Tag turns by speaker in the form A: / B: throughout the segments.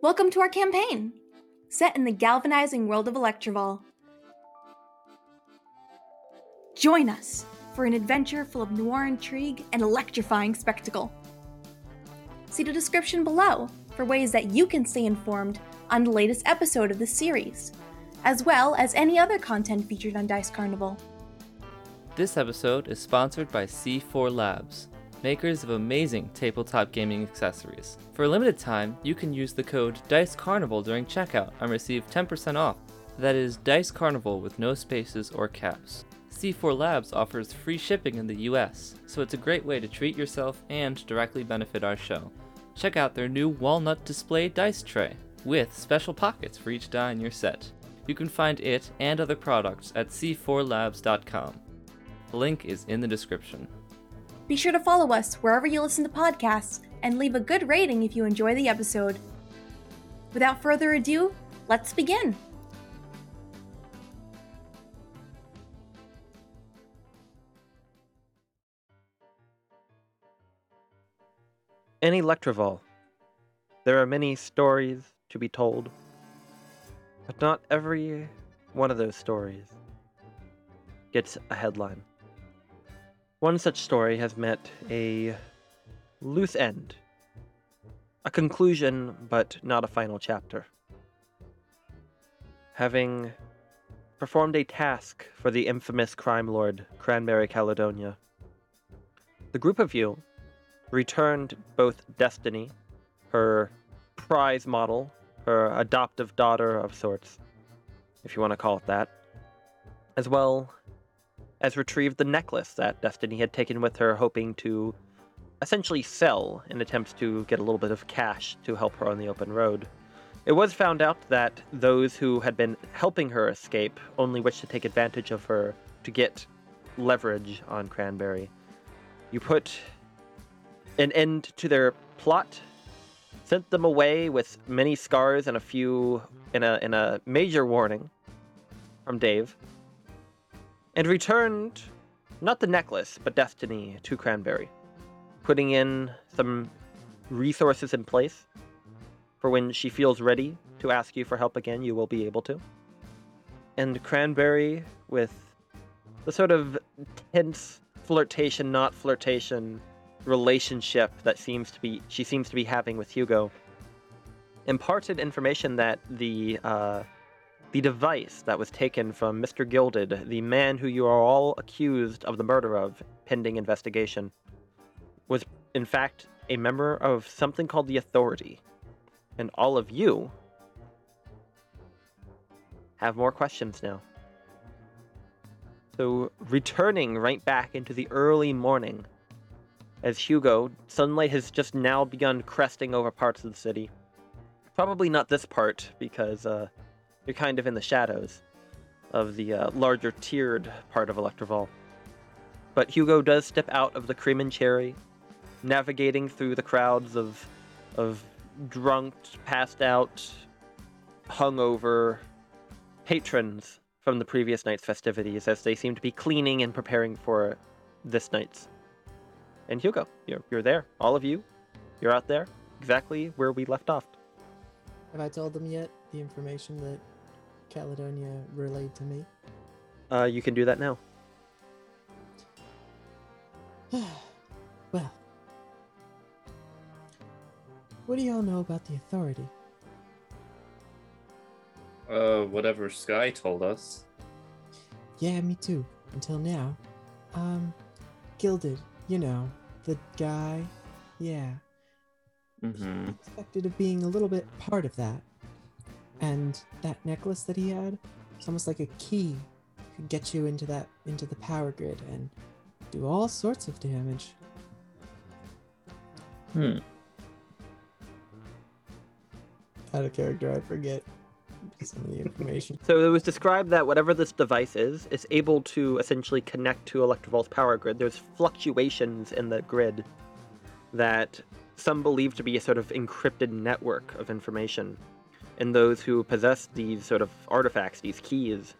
A: Welcome to our campaign, set in the galvanizing world of Electrival. Join us for an adventure full of noir intrigue and electrifying spectacle. See the description below for ways that you can stay informed on the latest episode of the series, as well as any other content featured on Dice Carnival.
B: This episode is sponsored by C4 Labs, makers of amazing tabletop gaming accessories. For a limited time, you can use the code Dice Carnival during checkout and receive 10% off. That is Dice Carnival with no spaces or caps. C4 Labs offers free shipping in the US, so it's a great way to treat yourself and directly benefit our show. Check out their new walnut display dice tray with special pockets for each die in your set. You can find it and other products at c4labs.com. The link is in the description.
A: Be sure to follow us wherever you listen to podcasts and leave a good rating if you enjoy the episode. Without further ado, let's begin.
C: In Electrival, there are many stories to be told, but not every one of those stories gets a headline. One such story has met a loose end, a conclusion, but not a final chapter. Having performed a task for the infamous crime lord Cranberry Caledonia, the group of you returned both Destiny, her prize model, her adoptive daughter of sorts, if you want to call it that, as well as retrieved the necklace that Destiny had taken with her, hoping to essentially sell in attempts to get a little bit of cash to help her on the open road. It was found out that those who had been helping her escape only wished to take advantage of her to get leverage on Cranberry. You put an end to their plot, sent them away with many scars and a few in a in a major warning from Dave, and returned not the necklace but destiny to Cranberry, putting in some resources in place for when she feels ready to ask you for help again, you will be able to. And Cranberry, with the sort of tense flirtation, not flirtation relationship that seems to be she seems to be having with Hugo imparted information that the uh, the device that was taken from Mr. Gilded, the man who you are all accused of the murder of, pending investigation, was in fact a member of something called the Authority. And all of you have more questions now. So, returning right back into the early morning as Hugo, sunlight has just now begun cresting over parts of the city. Probably not this part, because uh, you're kind of in the shadows of the uh, larger tiered part of Electrival. But Hugo does step out of the Cream and Cherry, navigating through the crowds of, of drunk, passed out, hungover patrons from the previous night's festivities as they seem to be cleaning and preparing for this night's and Hugo. You're you're there. All of you, you're out there, exactly where we left off.
D: Have I told them yet the information that Caledonia relayed to me?
C: Uh, you can do that now.
D: well, what do y'all know about the authority?
E: Uh, whatever Sky told us.
D: Yeah, me too. Until now. Um, Gilded, you know, the guy. Yeah.
E: Mm-hmm.
D: Expected of being a little bit part of that. And that necklace that he had, it's almost like a key. Could get you into that into the power grid and do all sorts of damage.
E: Hmm.
D: Out of character, I forget some of the information.
C: So it was described that whatever this device is, is able to essentially connect to Electrival's power grid. There's fluctuations in the grid that some believe to be a sort of encrypted network of information. And those who possess these sort of artifacts, these keys,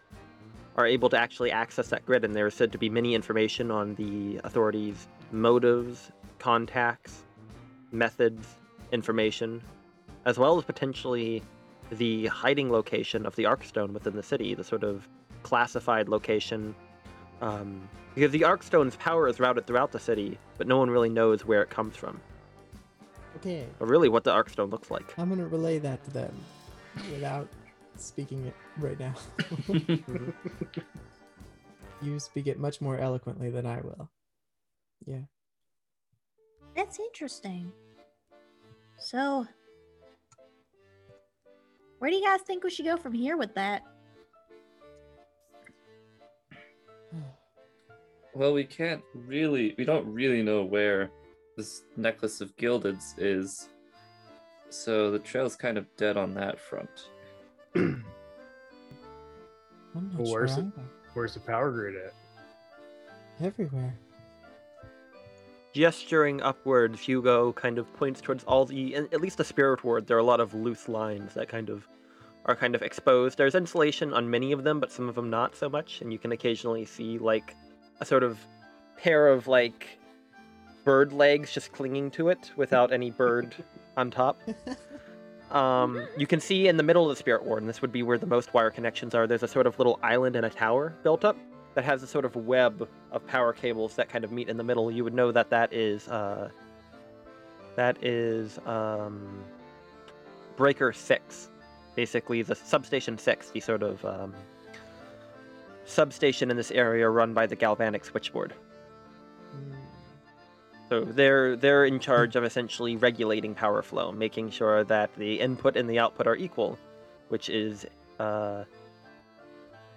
C: are able to actually access that grid. And there's said to be many information on the authorities' motives, contacts, methods, information, as well as potentially the hiding location of the Arkstone within the city, the sort of classified location. Um, because the Arkstone's power is routed throughout the city, but no one really knows where it comes from,
D: Okay,
C: or really what the Arkstone looks like.
D: I'm gonna relay that to them without speaking it right now. you speak it much more eloquently than I will. Yeah.
A: That's interesting. So, where do you guys think we should go from here with that?
B: well, we can't really. We don't really know where this necklace of gildeds is. So the trail's kind of dead on that front.
D: I'm
F: Well, where's it?
D: either.
F: Where's the power grid at?
D: Everywhere.
C: Gesturing upwards, Hugo kind of points towards all the, at least the spirit ward. There are a lot of loose lines that kind of are kind of exposed. There's insulation on many of them, but some of them not so much. And you can occasionally see like a sort of pair of like bird legs just clinging to it without any bird on top. Um, you can see in the middle of the spirit ward, and this would be where the most wire connections are. There's a sort of little island and a tower built up that has a sort of web of power cables that kind of meet in the middle. You would know that that is uh, that is um, breaker six, basically the substation six, the sort of um, substation in this area run by the galvanic switchboard. So they're they're in charge of essentially regulating power flow, making sure that the input and the output are equal, which is uh,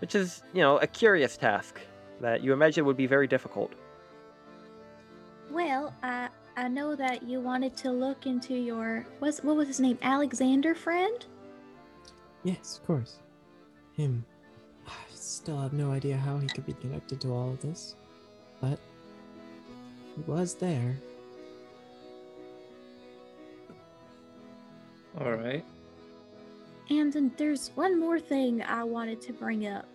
C: which is you know a curious task that you imagine would be very difficult.
A: Well, I I know that you wanted to look into your what's what was his name? Alexander friend?
D: Yes, of course. Him. I still have no idea how he could be connected to all of this, but he was there.
B: All right.
A: And then there's one more thing I wanted to bring up,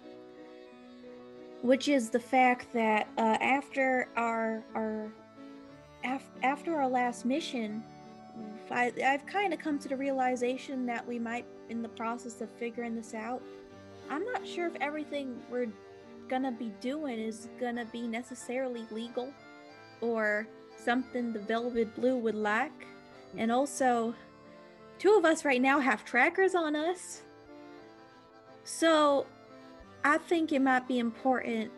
A: which is the fact that uh, after our our af- after our last mission, I, I've kind of come to the realization that we might in the process of figuring this out. I'm not sure if everything we're gonna be doing is gonna be necessarily legal or something the Velvet Blue would like, and also two of us right now have trackers on us. So I think it might be important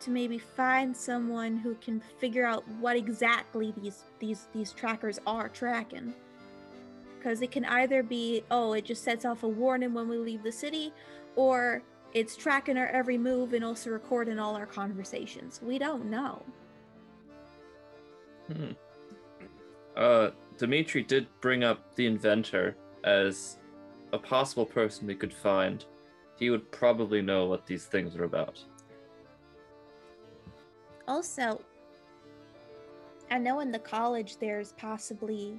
A: to maybe find someone who can figure out what exactly these these these trackers are tracking. Cuz it can either be oh it just sets off a warning when we leave the city or it's tracking our every move and also recording all our conversations. We don't know.
B: Hmm. Uh, Dimitri did bring up the inventor as a possible person we could find. He would probably know what these things are about.
A: Also, I know in the college there's possibly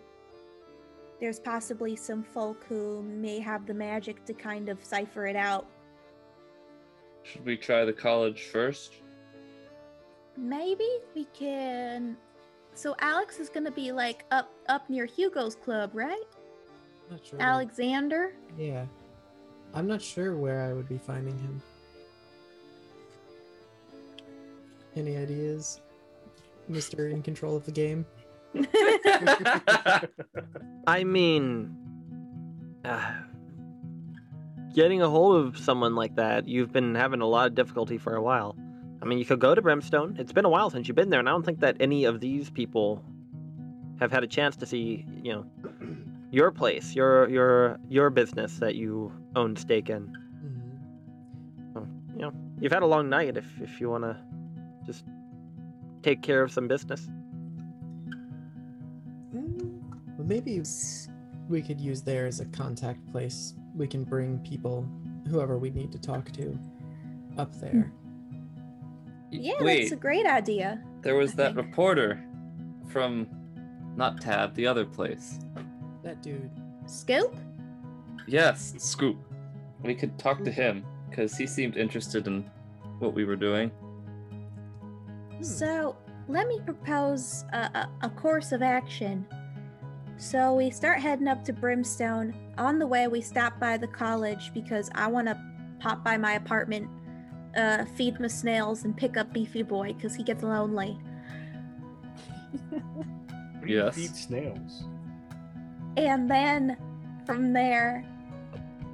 A: there's possibly some folk who may have the magic to kind of cipher it out.
B: Should we try the college first?
A: Maybe we can So Alex is going to be like up up near Hugo's club, right?
D: Not sure.
A: Alexander?
D: Yeah. I'm not sure where I would be finding him. Any ideas? Mr. in control of the game?
C: I mean, uh, getting a hold of someone like that, you've been having a lot of difficulty for a while. I mean, you could go to Brimstone. It's been a while since you've been there, and I don't think that any of these people have had a chance to see, you know, your place, your your your business that you own stake in.
D: Mhm.
C: So, you know, you've had a long night. If if you want to just take care of some business.
D: Mm, Well, maybe we could use there as a contact place. We can bring people, whoever we need to talk to, up there.
A: Yeah,
B: Wait,
A: that's a great idea.
B: there was
A: I
B: that
A: think.
B: reporter from not Tab, the other place.
D: That dude.
A: Scoop?
B: Yes, Scoop. We could talk to him because he seemed interested in what we were doing.
D: Hmm.
A: So, let me propose a, a, a course of action.
G: So we start heading up to Brimstone. On the way, we stop by the college because I want to pop by my apartment, uh, feed my snails, and pick up Beefy Boy because he gets lonely.
F: What do you
B: Yes.
F: Feed snails.
G: And then from there,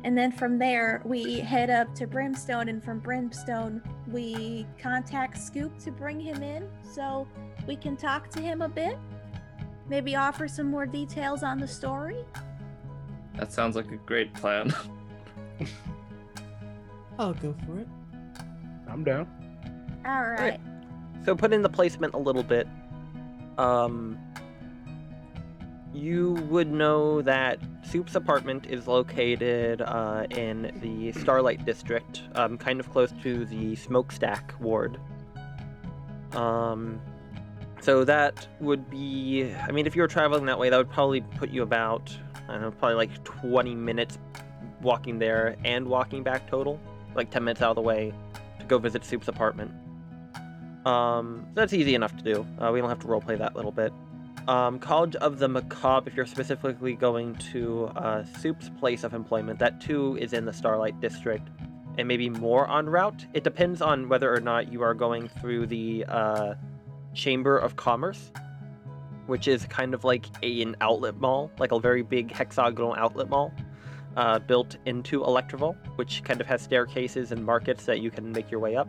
G: and then from there, we head up to Brimstone, and from Brimstone, we contact Scoop to bring him in so we can talk to him a bit. Maybe offer some more details on the story.
B: That sounds like a great plan.
D: I'll go for it.
F: I'm down.
G: All right.
C: So put in the placement a little bit. Um, you would know that Soup's apartment is located uh, in the Starlight District, um, kind of close to the Smokestack ward. Um, so that would be. I mean, if you were traveling that way, that would probably put you about, I don't know, probably like 20 minutes walking there and walking back total. Like 10 minutes out of the way to go visit Soup's apartment. Um, that's easy enough to do. Uh, we don't have to roleplay that little bit. Um, College of the Macabre, if you're specifically going to uh, Soup's place of employment, that too is in the Starlight District, and maybe more en route. It depends on whether or not you are going through the uh, Chamber of Commerce, which is kind of like a, an outlet mall, like a very big hexagonal outlet mall. Uh, built into Electrival, which kind of has staircases and markets that you can make your way up.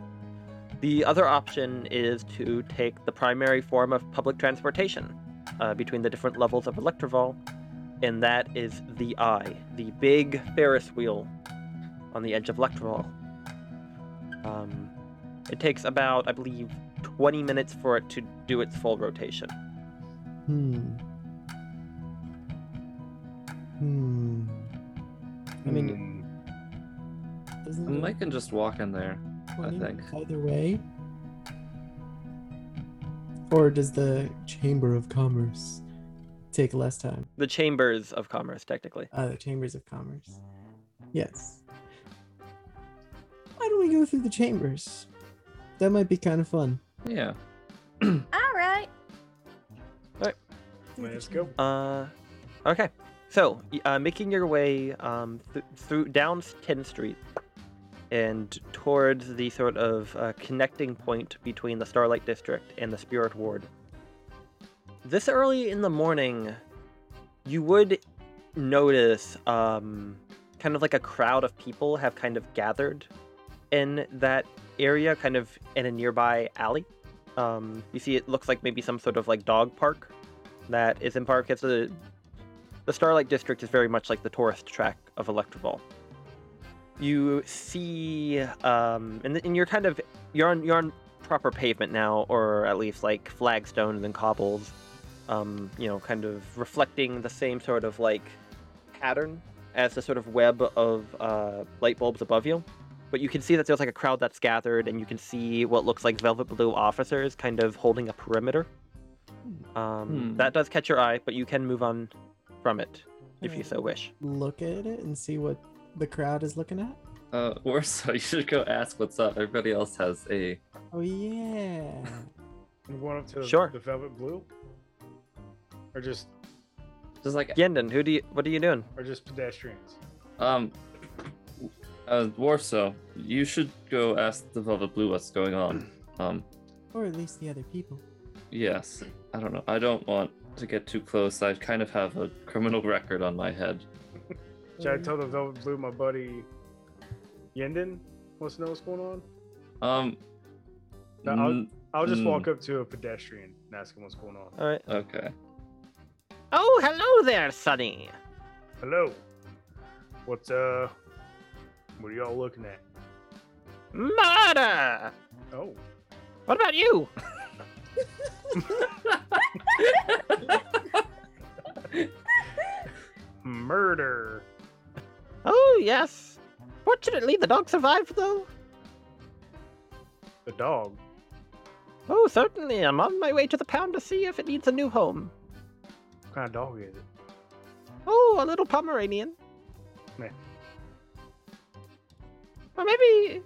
C: The other option is to take the primary form of public transportation uh, between the different levels of Electrival, and that is the Eye, the big Ferris wheel on the edge of Electrival. Um, it takes about, I believe, 20 minutes for it to do its full rotation.
D: Hmm. Hmm. I mean, doesn't
B: I can just walk in there.
D: I
B: think.
D: either way? Or does the Chamber of Commerce take less time?
C: The Chambers of Commerce, technically.
D: Uh, the Chambers of Commerce. Yes. Why don't we go through the chambers? That might be kind of fun.
B: Yeah.
G: All right.
F: Let's go.
C: Uh, okay. So, uh, making your way um, th- through down 10th Street and towards the sort of uh, connecting point between the Starlight District and the Spirit Ward. This early in the morning, you would notice um, kind of like a crowd of people have kind of gathered in that area, kind of in a nearby alley. Um, you see, it looks like maybe some sort of like dog park that is in park. It's a the Starlight District is very much like the tourist track of Electrival. You see, um, and, and you're kind of you're on you're on proper pavement now, or at least like flagstones and cobbles. Um, you know, kind of reflecting the same sort of like pattern as the sort of web of uh, light bulbs above you. But you can see that there's like a crowd that's gathered, and you can see what looks like velvet blue officers kind of holding a perimeter. Um,
B: Hmm.
C: That does catch your eye, but you can move on from it if you so wish.
D: Look at it and see what the crowd is looking at.
B: Uh, Warso, you should go ask what's up. Everybody else has a.
D: Oh yeah.
F: I'm going up to the,
C: Sure.
F: the velvet blue, or just
B: Just like
C: Yenden, who do you? What are you doing?
F: or just pedestrians.
B: Um, uh, Warso, you should go ask the Velvet Blue what's going on. Um,
D: or at least the other people.
B: yes. I don't know. I don't want to get too close. I kind of have a criminal record on my head.
F: Should I tell the velvet blue my buddy Yenden wants to know what's going on?
B: Um,
F: No, I'll-
B: n-
F: I'll just
B: Hmm.
F: walk up to a pedestrian and ask him what's going on.
C: All right.
B: okay.
C: Oh, hello there, Sonny.
F: Hello. What's uh? What are y'all looking at?
C: Murder.
F: Oh,
C: What about you?
F: murder.
C: Oh, yes. Fortunately, the dog survived, though.
F: The dog.
C: Oh, certainly. I'm on my way to the pound to see if it needs a new home.
F: What kind of dog is it?
C: Oh, a little Pomeranian.
F: Meh.
C: Or maybe,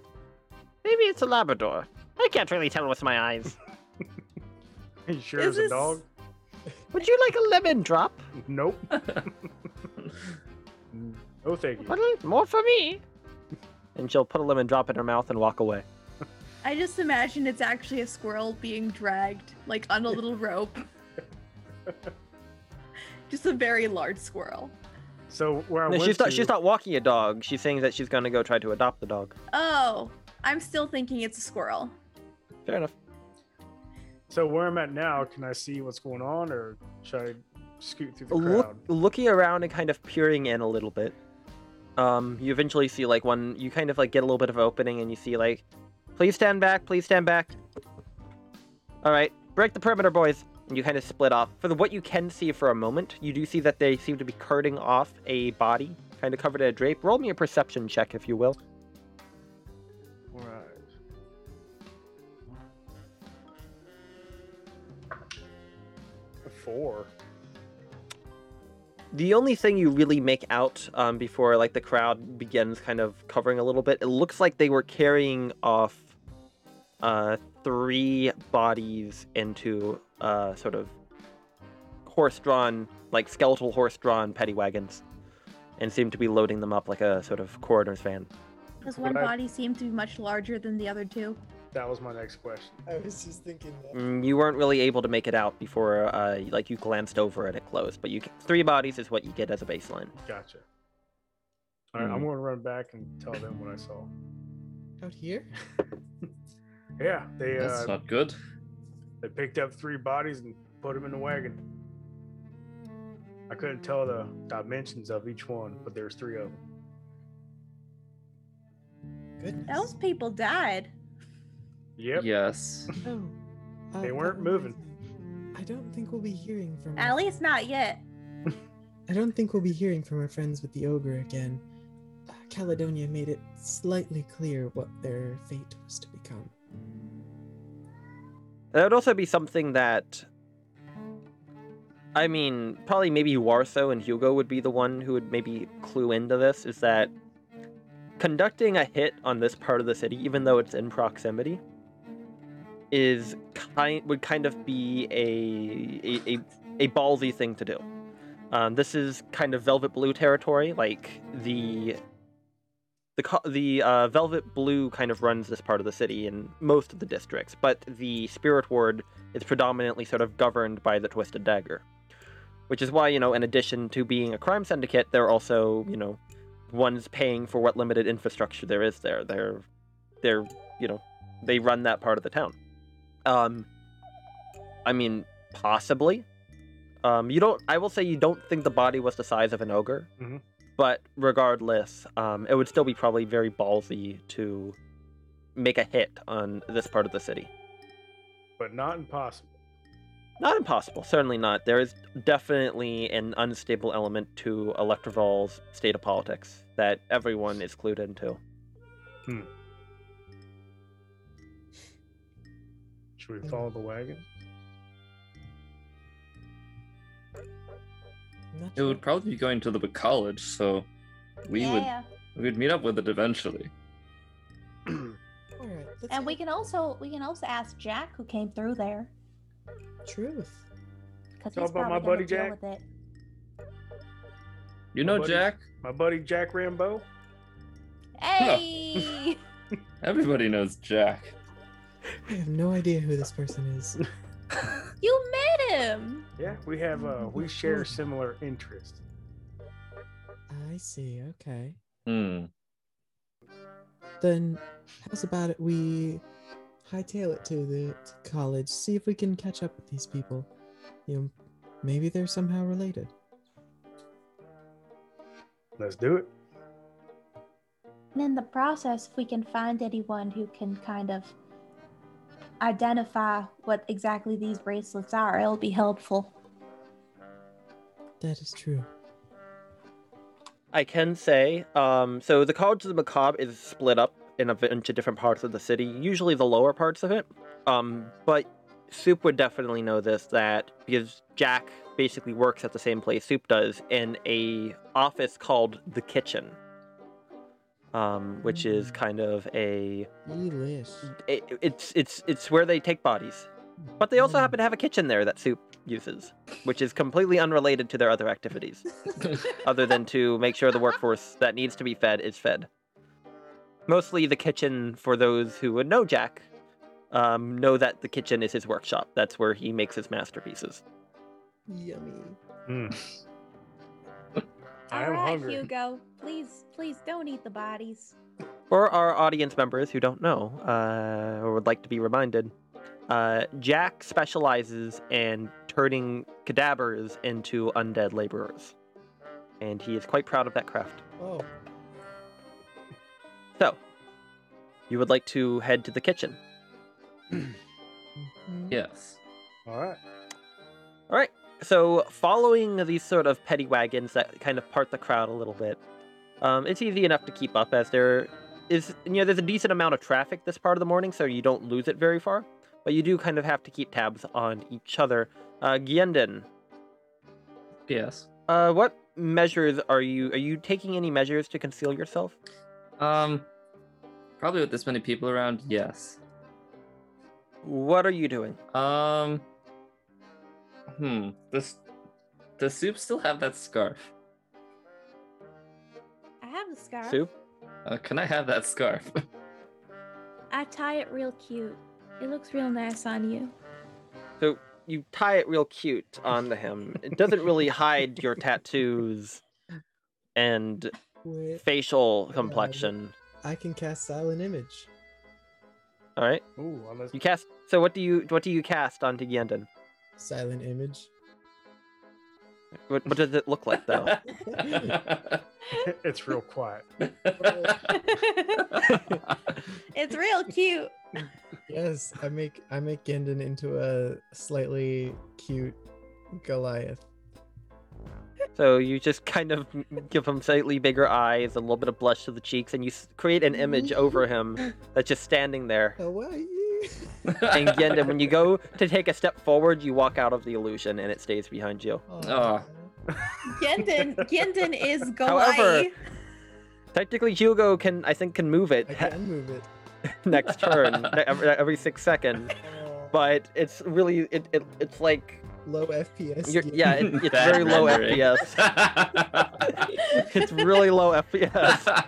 C: maybe it's a Labrador. I can't really tell with my eyes.
F: Are you sure
G: Is
F: it's a
G: this-
F: dog?
C: Would you like a lemon drop?
F: Nope. no, thank you.
C: What- More for me. And she'll put a lemon drop in her mouth and walk away.
G: I just imagine it's actually a squirrel being dragged, like on a little rope. just a very large squirrel.
F: So where I
C: No,
F: went
C: she's
F: to,
C: not. She's not walking a dog. She's saying that she's going to go try to adopt the dog.
G: Oh, I'm still thinking it's a squirrel.
C: Fair enough.
F: So where I'm at now, can I see what's going on, or should I scoot through the
C: Look,
F: crowd?
C: looking around and kind of peering in a little bit. Um, you eventually see like one. You kind of like get a little bit of opening, and you see like, please stand back. Please stand back. All right, break the perimeter, boys. And you kind of split off. For the, what you can see for a moment, you do see that they seem to be carting off a body, kind of covered in a drape. Roll me a perception check, if you will.
F: Four.
C: The only thing you really make out um, before like the crowd begins kind of covering a little bit, it looks like they were carrying off uh, three bodies into uh, sort of horse-drawn, like skeletal horse-drawn petty wagons, and seemed to be loading them up like a sort of coroner's van.
G: Does one body seem to be much larger than the other two?
F: That was my next question.
D: I was just thinking that.
C: Mm, you weren't really able to make it out before, uh, like you glanced over it at close, but you three bodies is what you get as a baseline.
F: Gotcha. All right, I'm
C: Mhm.
F: going to run back and tell them what I saw.
D: Out here?
F: Yeah, they
B: That's
F: uh,
B: not good.
F: they picked up three bodies and put them in the wagon. I couldn't tell the dimensions of each one, but there's three of them.
D: Goodness.
G: Those people died.
F: Yep.
B: Yes.
D: Oh, uh,
F: They weren't moving.
D: I don't think we'll be hearing from.
G: At least not yet.
D: I don't think we'll be hearing from our friends with the ogre again. Uh, Caledonia made it slightly clear what their fate was to become.
C: That would also be something that. I mean, probably maybe Warso and Hugo would be the one who would maybe clue into this. Is that conducting a hit on this part of the city, even though it's in proximity, is kind would kind of be a a, a, a ballsy thing to do. Um, this is kind of Velvet Blue territory, like the the the uh, Velvet Blue kind of runs this part of the city and most of the districts, but the Spirit Ward is predominantly sort of governed by the Twisted Dagger, which is why you know, in addition to being a crime syndicate, they're also you know ones paying for what limited infrastructure there is there. They're they're you know they run that part of the town. Um, I mean, possibly. Um, you don't. I will say you don't think the body was the size of an ogre,
F: Mhm.
C: but regardless, um, it would still be probably very ballsy to make a hit on this part of the city.
F: But not impossible.
C: Not impossible, certainly not. There is definitely an unstable element to Electrival's state of politics that everyone is clued into.
F: Should we follow the wagon?
B: It
D: sure.
B: would probably be going to the college, so we would
G: yeah.
B: we would meet up with it eventually.
D: All right,
G: And we can also we can also ask Jack who came through there
D: Truth.
G: because he's
F: about my buddy Jack.
G: with it.
B: You
F: My
B: know,
F: buddy-
B: Jack.
F: My buddy Jack Rambo.
G: Hey,
B: Everybody knows Jack.
D: I have no idea who this person is.
G: you met him.
F: Yeah, we have uh we share similar interests.
D: I see. Okay.
B: Hmm.
D: Then, how's about it? We hightail it to the to college, see if we can catch up with these people. You know, maybe they're somehow related.
F: Let's do it.
G: And in the process, if we can find anyone who can kind of identify what exactly these bracelets are, it'll be helpful.
D: That is true.
C: I can say, um, so the College of the Macabre is split up in a bunch of different parts of the city, usually the lower parts of it. Um, but Soup would definitely know this that because Jack basically works at the same place Soup does in a office called the Kitchen, um, which is kind of a,
D: Delish.
C: it, it's it's it's where they take bodies, but they also
D: Mm.
C: happen to have a kitchen there that Soup uses, which is completely unrelated to their other activities, other than to make sure the workforce that needs to be fed is fed. Mostly the kitchen, for those who would know Jack, um, know that the kitchen is his workshop. That's where he makes his masterpieces.
D: Yummy.
F: Mm. I
G: All
F: am
G: right,
F: hungry.
G: Hugo. Please, please don't eat the bodies.
C: For our audience members who don't know uh, or would like to be reminded, uh, Jack specializes in turning cadavers into undead laborers, and he is quite proud of that craft.
D: Oh,
C: So, you would like to head to the kitchen.
B: Yes.
F: All right.
C: All right. So, following these sort of petty wagons that kind of part the crowd a little bit, um, it's easy enough to keep up as there is, you know, there's a decent amount of traffic this part of the morning, so you don't lose it very far. But you do kind of have to keep tabs on each other. Uh, Gienden,
B: Yes.
C: uh, what measures are you? Are you taking any measures to conceal yourself?
B: Um, probably with this many people around, yes.
C: What are you doing?
B: Um, hmm. Does does soup still have that scarf?
G: I have the scarf.
C: Soup?
B: Uh, can I have that scarf?
G: I tie it real cute. It looks real nice on you.
C: So you tie it real cute onto him. It doesn't really hide your tattoos and
D: Wait,
C: facial complexion.
D: I can cast silent image.
C: All right.
F: Ooh, unless
C: You cast. So what do you what do you cast onto Yenden?
D: Silent image.
C: What, what does it look like though?
F: it's real quiet.
G: it's real cute.
D: Yes, I make I make Gendon into a slightly cute Goliath.
C: so you just kind of give him slightly bigger eyes, a little bit of blush to the cheeks, and you create an image over him that's just standing there.
D: Oh, Hawaii.
C: And Yenden, when you go to take a step forward, you walk out of the illusion, and it stays behind you.
B: Aw.
G: Gendon, Gendon is
C: However, Technically, Hugo can I think can move it
D: I can move it.
C: next turn every, every six seconds,
D: Oh,
C: but it's really it, it it's like
D: low FPS.
C: you're, yeah it, it's
B: Bad
C: very low. FPS. It's really low FPS.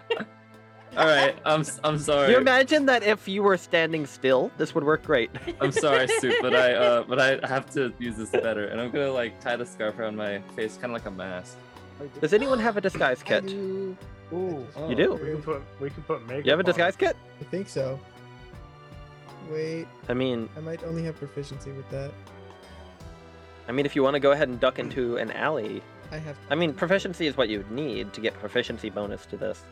B: All right, I'm s- I'm sorry.
C: You imagine that if you were standing still, this would work great.
B: I'm sorry, Soup, but I uh, but I have to use this better, and I'm gonna like tie the scarf around my face, kind of like a mask.
C: Does anyone have a disguise kit?
D: do.
F: Ooh,
B: Oh.
C: You do?
F: we can put we can put makeup.
C: You have a
F: on
C: disguise kit?
D: I think so. Wait,
C: I mean,
D: I might only have proficiency with that.
C: I mean, if you want to go ahead and duck into an alley,
D: I have.
C: I mean, proficiency is what you would need to get proficiency bonus to this.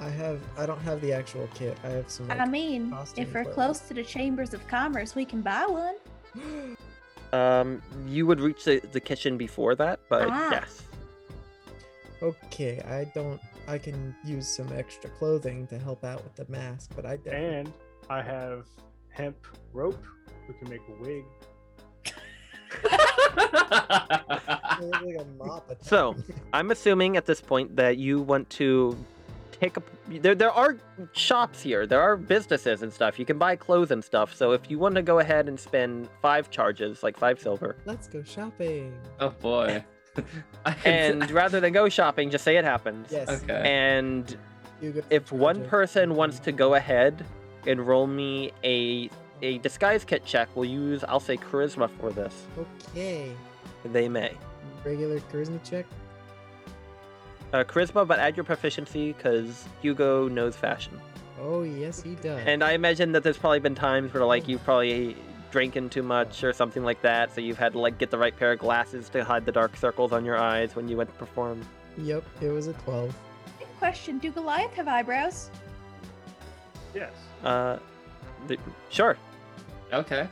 D: I have. I don't have the actual kit. I have some.
G: I mean, if we're
D: clothes.
G: close to the chambers of commerce, we can buy one.
C: Um, you would reach the, the kitchen before that, but
G: Ah.
C: yes.
D: okay, I don't. I can use some extra clothing to help out with the mask, but I definitely.
F: And I have hemp rope. We can make a wig.
D: Like a mop
C: So. I'm assuming at this point that you want to take a. There, there are shops here. There are businesses and stuff. You can buy clothes and stuff. So if you want to go ahead and spend five charges, like five silver,
D: Let's go shopping.
B: oh boy.
C: And rather than go shopping, just say it happens.
D: Yes.
B: okay.
C: And if
D: for
C: one person wants to go ahead and roll me a a disguise kit check, we'll use I'll say charisma for this.
D: Okay.
C: They may.
D: Regular charisma check.
C: Uh, charisma, but add your proficiency because Hugo knows fashion.
D: Oh yes, he does.
C: And I imagine that there's probably been times where like you've probably drinking too much or something like that, so you've had to like get the right pair of glasses to hide the dark circles on your eyes when you went to perform.
D: Yep, it was a twelve.
G: Quick question: Do Goliath have eyebrows?
F: Yes.
C: Uh, th- sure.
B: okay.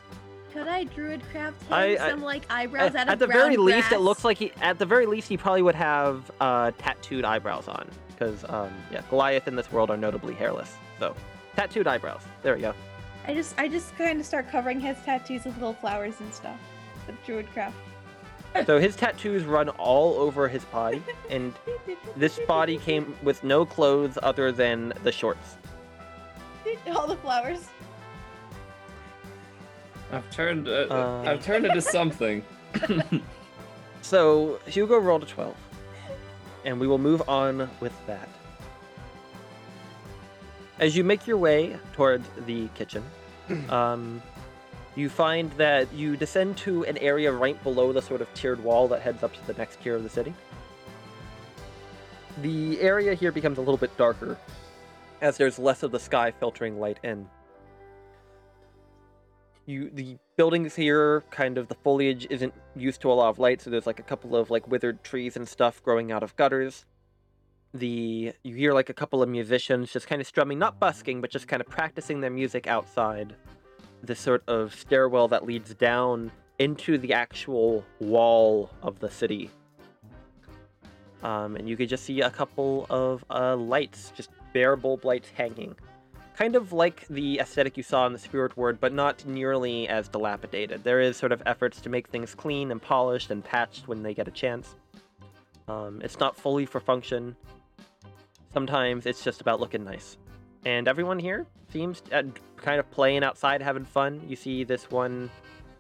G: Could I druidcraft him
C: I- I-
G: some like eyebrows
C: At,
G: out of
C: at the
G: brown
C: very least, it looks like he. At the very least, he probably would have uh, tattooed eyebrows on, because um, yeah, Goliath in this world are notably hairless. So, tattooed eyebrows. There we go.
G: I just, I just kind of start covering his tattoos with little flowers and stuff with druidcraft.
C: So his tattoos run all over his body, and this body came with no clothes other than the shorts.
G: all the flowers.
B: I've turned. Uh,
C: Uh.
B: I've turned it into something.
C: So Hugo rolled a 12. And we will move on with that. As you make your way toward the kitchen, um, you find that you descend to an area right below the sort of tiered wall that heads up to the next tier of the city. The area here becomes a little bit darker as there's less of the sky filtering light in. You the buildings here kind of the foliage isn't used to a lot of light, so there's like a couple of like withered trees and stuff growing out of gutters. The you hear like a couple of musicians just kind of strumming, not busking, but just kind of practicing their music outside this sort of stairwell that leads down into the actual wall of the city. Um, and you could just see a couple of uh, lights, just bare bulb lights hanging. Kind of like the aesthetic you saw in the Spirit Word, but not nearly as dilapidated. There is sort of efforts to make things clean and polished and patched when they get a chance. Um, it's not fully for function. Sometimes it's just about looking nice. And everyone here seems uh, kind of playing outside, having fun. You see this one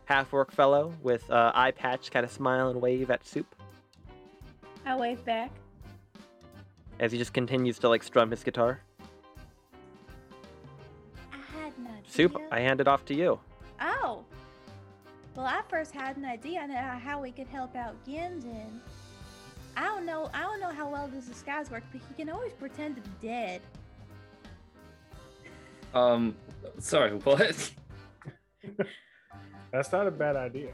C: half-orc fellow with uh, eye patch kind of smile and wave at Soup
A: I wave back.
C: as he just continues to like strum his guitar. Soup, I hand it off to you.
A: Oh. Well, I first had an idea on uh, how we could help out Ginzin. I don't know. I don't know how well this disguise works, but he can always pretend to be dead.
B: Um, sorry, what?
F: That's not a bad idea.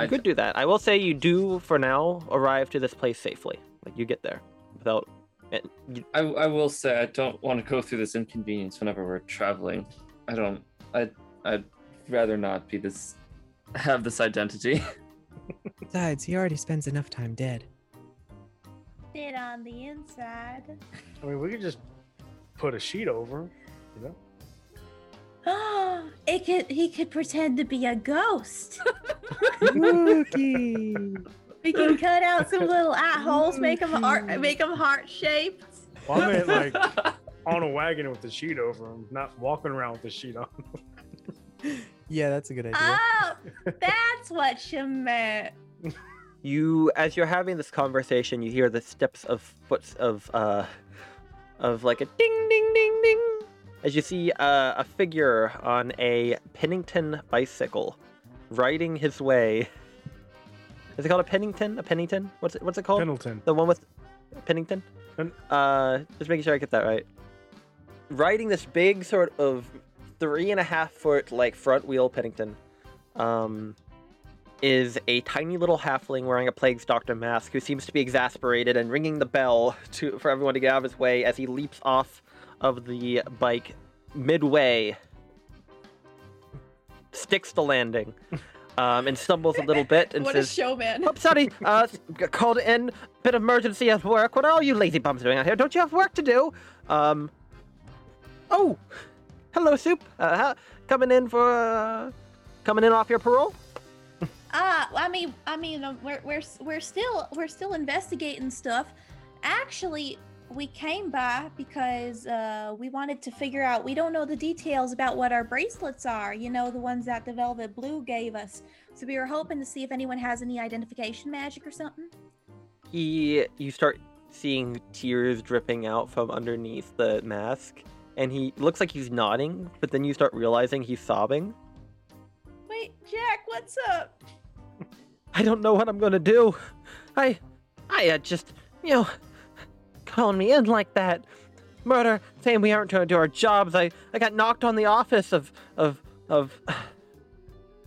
C: You could do that. I will say you do, for now, arrive to this place safely. Like you get there without. and you-
B: I, I will say I don't want to go through this inconvenience whenever we're traveling. I don't. I I'd rather not be this have this identity.
D: Besides, he already spends enough time dead.
A: Dead on the inside.
F: I mean, we could just put a sheet over him, you know?
A: Oh, it could. He could pretend to be a ghost.
D: Spooky.
A: we can cut out some little eye holes, make them heart, make them heart shaped.
F: Well, I meant like on a wagon with the sheet over him, not walking around with the sheet on.
D: yeah, that's a good idea.
A: Oh, that's what you meant.
C: You, as you're having this conversation, you hear the steps of foots of, uh, of like a ding, ding, ding, ding, as you see uh, a figure on a Pennington bicycle, riding his way. Is it called a Pennington? A Pennington? What's it? What's it called?
F: Pendleton.
C: The one with Pennington?
F: Pen-
C: Uh, just making sure I get that right. Riding this big sort of three and a half foot like front wheel Pennington, um, is a tiny little halfling wearing a plague's doctor mask who seems to be exasperated and ringing the bell to for everyone to get out of his way as he leaps off of the bike midway, sticks the landing, um, and stumbles a little bit and
A: what
C: says,
A: a showman.
C: Oh, sorry. Uh, called in. Bit of emergency at work. What are all you lazy bums doing out here? Don't you have work to do? Um. Oh, hello, soup. Uh, how, coming in for uh, coming in off your parole?
A: Ah, I mean, I mean, uh, we're we're we're still we're still investigating stuff. Actually, we came by because uh, we wanted to figure out. We don't know the details about what our bracelets are. You know, the ones that the Velvet Blue gave us. So we were hoping to see if anyone has any identification magic or something.
C: He, you start seeing tears dripping out from underneath the mask, and he looks like he's nodding, but then you start realizing he's sobbing.
A: Wait, Jack, what's up?
C: I don't know what I'm gonna do. I, I uh, just, you know, calling me in like that. Murder, saying we aren't gonna do our jobs. I, I got knocked on the office of, of, of,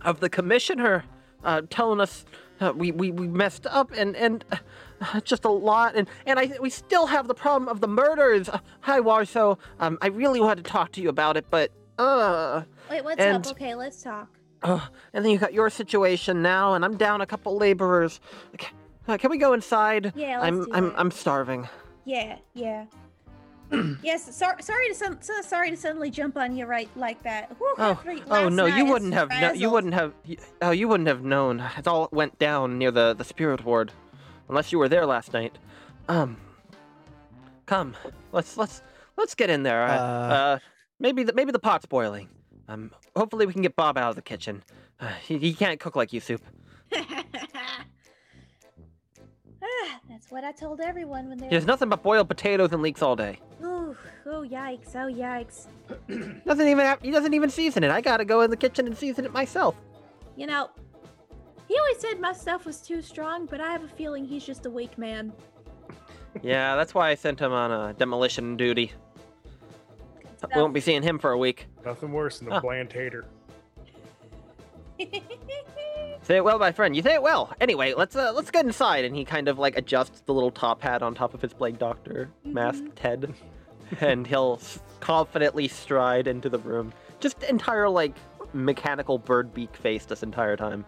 C: of the commissioner, uh, telling us uh, we, we, we messed up and, and uh, just a lot. And, and I, we still have the problem of the murders. Uh, hi, Warso. Um, I really wanted to talk to you about it, but, uh,
A: Wait, what's
C: And-
A: up? Okay, let's talk.
C: uh, and then you got your situation now, and I'm down a couple laborers. C- uh, can we go inside?
A: Yeah, let's
C: I'm I'm. I'm starving.
A: Yeah, yeah. yes, sorry, sorry to so sorry to suddenly jump on you right like that. Whew,
C: Oh, oh no, you wouldn't have. No, you wouldn't have. y- Oh, you wouldn't have known. It all went down near the the spirit ward, unless you were there last night. Um, come, let's let's let's get in there. Uh,
D: uh,
C: maybe the, maybe the pot's boiling. Um, hopefully we can get Bob out of the kitchen. Uh, he, he can't cook like you, soup.
A: that's what I told everyone when they.
C: There's nothing but boiled potatoes and leeks all day.
A: Ooh, oh yikes! Oh yikes!
C: doesn't even have, he doesn't even season it. I gotta go in the kitchen and season it myself.
A: You know, he always said my stuff was too strong, but I have a feeling he's just a weak man.
C: Yeah, that's why I sent him on a demolition duty.
A: stuff.
C: We won't be seeing him for a week.
F: Nothing worse than a
C: Huh.
F: bland hater.
C: Say it well, my friend. You say it well. Anyway, let's uh, let's get inside. And he kind of like adjusts the little top hat on top of his Plague Doctor masked head, and he'll confidently stride into the room. Just entire like mechanical bird beak face this entire time.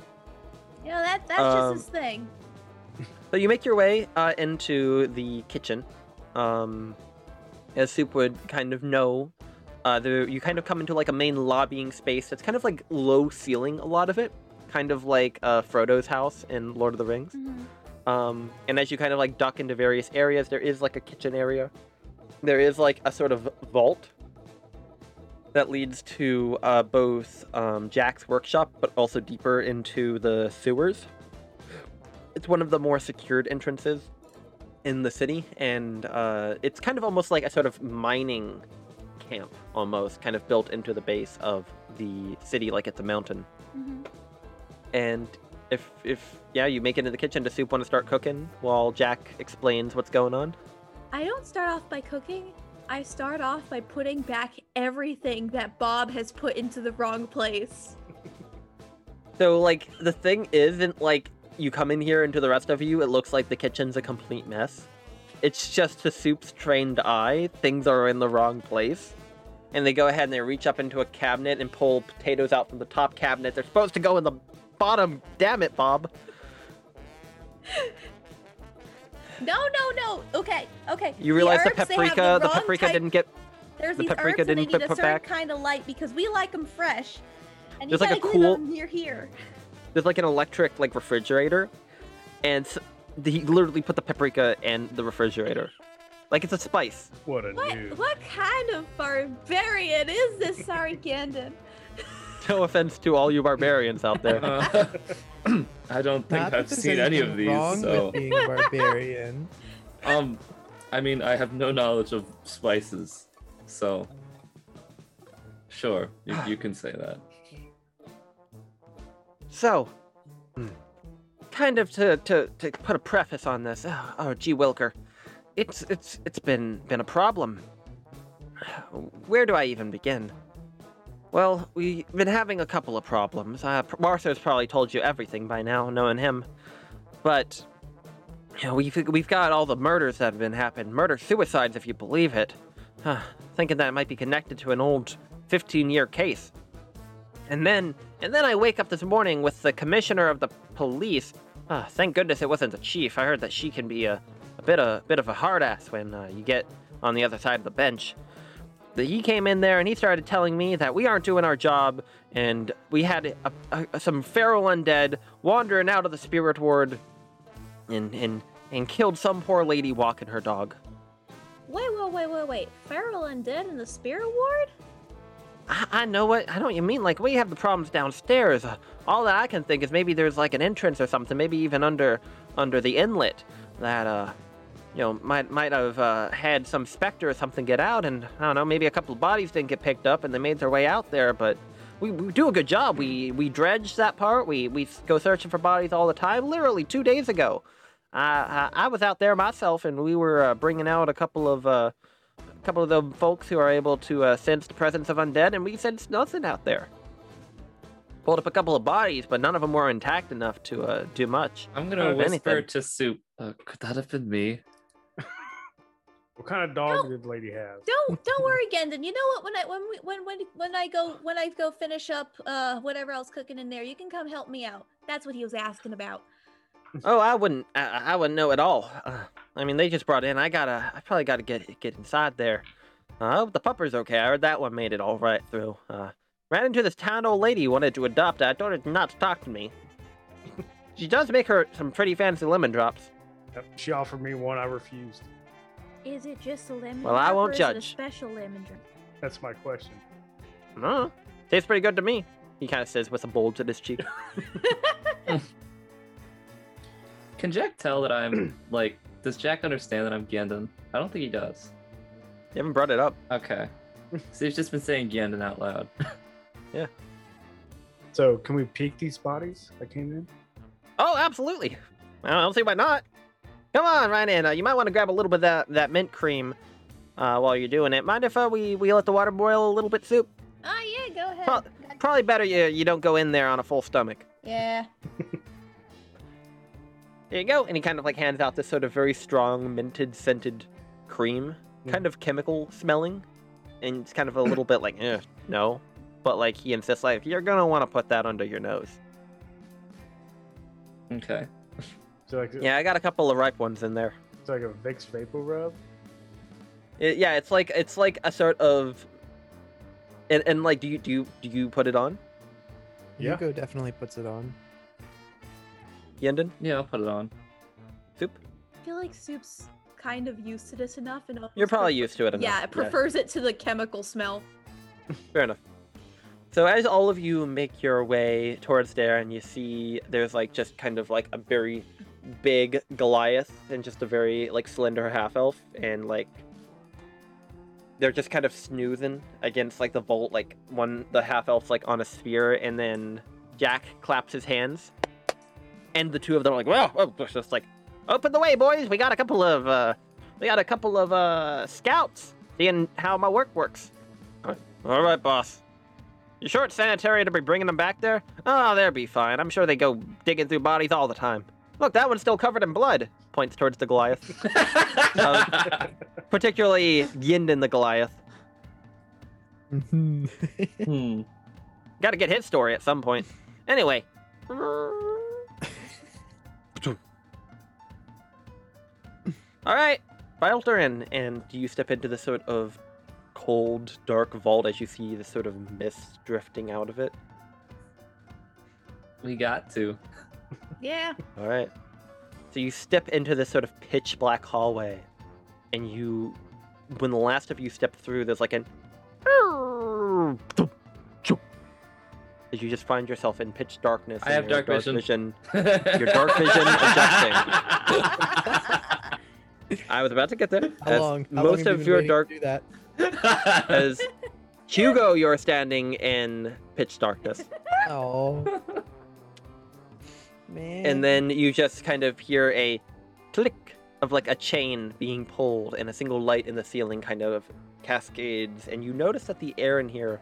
A: You know, that that's
C: Um,
A: just his thing.
C: So you make your way uh, into the kitchen. Um, as Soup would kind of know, uh, there, you kind of come into like a main lobbying space that's kind of like low ceiling, a lot of it, kind of like uh, Frodo's house in Lord of the Rings.
A: Mhm.
C: Um, and as you kind of like duck into various areas, there is like a kitchen area. There is like a sort of vault that leads to uh, both um, Jack's workshop, but also deeper into the sewers. It's one of the more secured entrances in the city, and uh, it's kind of almost like a sort of mining camp, almost kind of built into the base of the city, like it's a mountain.
A: Mhm.
C: And if if yeah, you make it in the kitchen, does Soup want to start cooking while Jack explains what's going on?
A: I don't start off by cooking. I start off by putting back everything that Bob has put into the wrong place.
C: So like the thing isn't like you come in here and to the rest of you, it looks like the kitchen's a complete mess. It's just to Soup's trained eye, things are in the wrong place. And they go ahead and they reach up into a cabinet and pull potatoes out from the top cabinet. They're supposed to go in the bottom. Damn it, Bob.
A: No, no, no. Okay, okay.
C: You realize the,
A: herbs, they
C: paprika, the,
A: wrong
C: paprika
A: type-
C: didn't get
A: There's
C: the
A: these
C: paprika
A: herbs and they
C: didn't
A: need
C: get
A: a certain
C: back?
A: kind of light because we like them fresh. And
C: There's
A: you
C: like a
A: gotta clean
C: cool-
A: them near here.
C: there's like an electric like refrigerator, and he literally put the paprika in the refrigerator, like it's a spice.
F: What a
A: What
F: noob.
A: what kind of barbarian is this, Sorry Gandon?
C: No offense to all you barbarians out there.
B: Uh, I don't think
H: Not
B: I've seen any of these.
H: Wrong
B: So,
H: with being a barbarian.
B: um, I mean, I have no knowledge of spices, so sure, you, you can say that.
C: So, hmm, kind of to, to, to put a preface on this. Oh, oh, gee, Wilker, it's it's it's been been a problem. Where do I even begin? Well, we've been having a couple of problems. Uh, Martha's probably told you everything by now, knowing him. But you know, we've we've got all the murders that have been happening, murder suicides, if you believe it. Huh, thinking that it might be connected to an old 15-year case. And then, and then I wake up this morning with the commissioner of the police. Ah, thank goodness it wasn't the chief. I heard that she can be a, a bit a bit of a hard ass when uh, you get on the other side of the bench. That he came in there and he started telling me that we aren't doing our job, and we had a, a, some feral undead wandering out of the spirit ward, and and and killed some poor lady walking her dog.
A: Wait, wait, wait, wait, wait. Feral undead in the spirit ward?
C: I, I know what I know what you mean. Like we have the problems downstairs. Uh, all that I can think is maybe there's like an entrance or something, maybe even under under the inlet that uh you know might might have uh, had some specter or something get out, and I don't know, maybe a couple of bodies didn't get picked up and they made their way out there. But we, we do a good job. We we dredge that part. We we go searching for bodies all the time. Literally two days ago, I I, I was out there myself, and we were uh, bringing out a couple of. Uh, a couple of the folks who are able to uh, sense the presence of undead, and we sensed nothing out there. Pulled up a couple of bodies, but none of them were intact enough to uh, do much.
B: I'm gonna whisper
C: anything.
B: to Soup. Uh, could that have been me?
F: What kind of dog
A: No.
F: did the lady have?
A: Don't don't worry, Gandon. You know what? When I when we, when when when I go when I go finish up uh whatever else cooking in there, you can come help me out. That's what he was asking about.
C: Oh, I wouldn't. I, I wouldn't know at all. Uh, I mean, they just brought in. I gotta. I probably gotta get get inside there. Uh, I hope the pupper's okay. I heard that one made it all right through. Uh, ran into this town old lady who wanted to adopt. it. I told her not to talk to me. she does make her some pretty fancy lemon drops.
F: Yep, She offered me one. I refused.
A: Is it just a lemon?
C: Well, I won't
A: or is it a
C: judge.
A: special lemon drink.
F: That's my question.
C: No, tastes pretty good to me. He kind of says with a bulge at his cheek.
B: Can Jack tell that I'm like Does Jack understand that I'm Gendon? I don't think he does.
C: You haven't brought it up.
B: Okay. so he's just been saying Gendon out loud. Yeah.
F: So can we peek these bodies that came in?
C: Oh, absolutely. I don't see why not. Come on, right in. Uh, you might want to grab a little bit of that, that mint cream uh, while you're doing it. Mind if uh, we, we let the water boil a little bit, Soup?
A: Ah, yeah, go ahead.
C: Pro- Probably better you, you don't go in there on a full stomach.
A: Yeah.
C: There you go. And he kind of like hands out this sort of very strong, minted, scented cream, kind of chemical smelling. And it's kind of a little bit like, eh, no. But like he insists, like, you're going to want to put that under your nose.
B: okay.
F: So like,
C: Yeah, I got a couple of ripe ones in there.
F: it's like a Vicks VapoRub.
C: It, yeah, it's like it's like a sort of, and, and like, do you do you do you put it on,
F: Yeah.
D: Hugo definitely puts it on.
C: Yendon?
B: Yeah, I'll put it on.
C: Soup?
A: I feel like Soup's kind of used to this enough, and
C: You're probably
A: pref-
C: used to it enough.
A: Yeah, it prefers it to the chemical smell.
C: Fair enough. So as all of you make your way towards there, and you see there's like just kind of like a very big Goliath and just a very like slender half elf, and like they're just kind of snoozing against like the vault, like one the half elf's like on a spear, and then Jack claps his hands, and the two of them are like, well, oh, just like, open the way, boys. We got a couple of uh, we got a couple of uh scouts seeing how my work works. All right, boss. You sure it's sanitary to be bringing them back there? Oh, they'll be fine. I'm sure they go digging through bodies all the time. Look, that one's still covered in blood. Points towards the Goliath. Um, particularly Yindin the Goliath.
D: Mhm.
B: Hmm.
C: Got to get his story at some point. Anyway. All right, filter in, and you step into the sort of cold, dark vault as you see the sort of mist drifting out of it.
B: We got to.
A: Yeah.
C: All right. So you step into this sort of pitch black hallway, and you, when the last of you step through, there's like an. As you just find yourself in pitch darkness.
B: I have
C: your
B: dark vision.
C: Your dark vision adjusting. I was about to get there.
D: How
C: As
D: long? How long
C: most
D: have you
C: of
D: been
C: your dark,
D: do that?
C: as Hugo, you're standing in pitch darkness.
D: Oh. Man.
C: and then you just kind of hear a click of like a chain being pulled and a single light in the ceiling kind of cascades and you notice that the air in here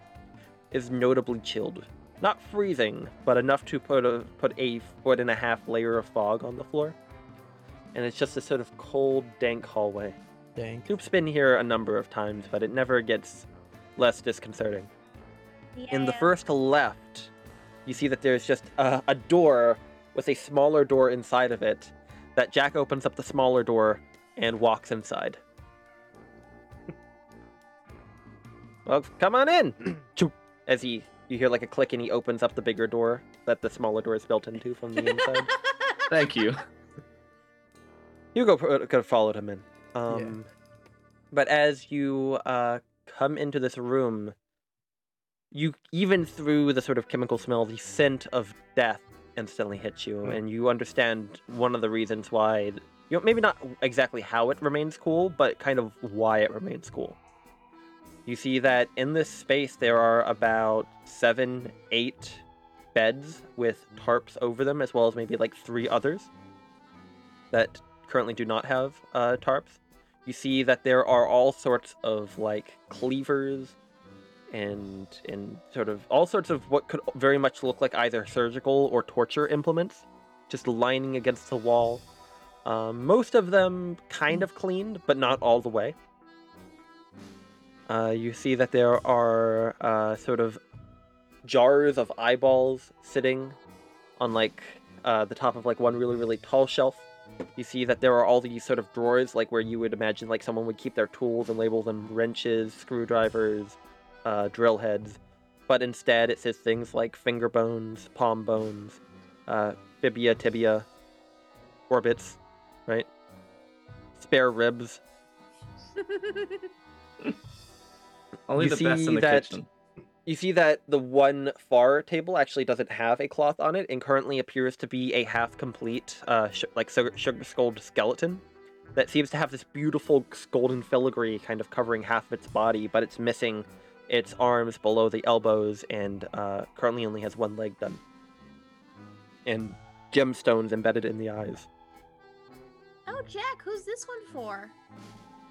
C: is notably chilled not freezing but enough to put a put a foot and a half layer of fog on the floor and it's just a sort of cold dank hallway
D: Dang.
C: Soup's been here a number of times but it never gets less disconcerting in the
A: Yeah.
C: first left, you see that there's just a, a door with a smaller door inside of it. That Jack opens up the smaller door and walks inside. well, come on in. As he, you hear like a click, and he opens up the bigger door that the smaller door is built into from the inside.
B: Thank you.
C: Hugo could have followed him in. Um, But as you uh, come into this room, you even through the sort of chemical smell, the scent of death instantly hits you,
F: Hmm.
C: and you understand one of the reasons why. You know, maybe not exactly how it remains cool, but kind of why it remains cool. You see that in this space there are about seven, eight beds with tarps over them, as well as maybe like three others that currently do not have uh, tarps. You see that there are all sorts of like cleavers and and sort of all sorts of what could very much look like either surgical or torture implements, just lining against the wall. Um, most of them kind of cleaned, but not all the way. Uh, you see that there are uh, sort of jars of eyeballs sitting on like uh, the top of like one really really tall shelf. You see that there are all these sort of drawers, like where you would imagine like someone would keep their tools and label them wrenches, screwdrivers, uh, drill heads, but instead it says things like finger bones, palm bones, uh, fibia, tibia, orbits, right? Spare ribs.
B: Only
C: You
B: the best in the
C: that-
B: kitchen.
C: You see that the one far table actually doesn't have a cloth on it, and currently appears to be a half complete, uh, sh- like sugar skulled skeleton. that seems to have this beautiful golden filigree kind of covering half of its body, but it's missing its arms below the elbows and uh, currently only has one leg done. And gemstones embedded in the eyes.
A: Oh, Jack, who's this one for?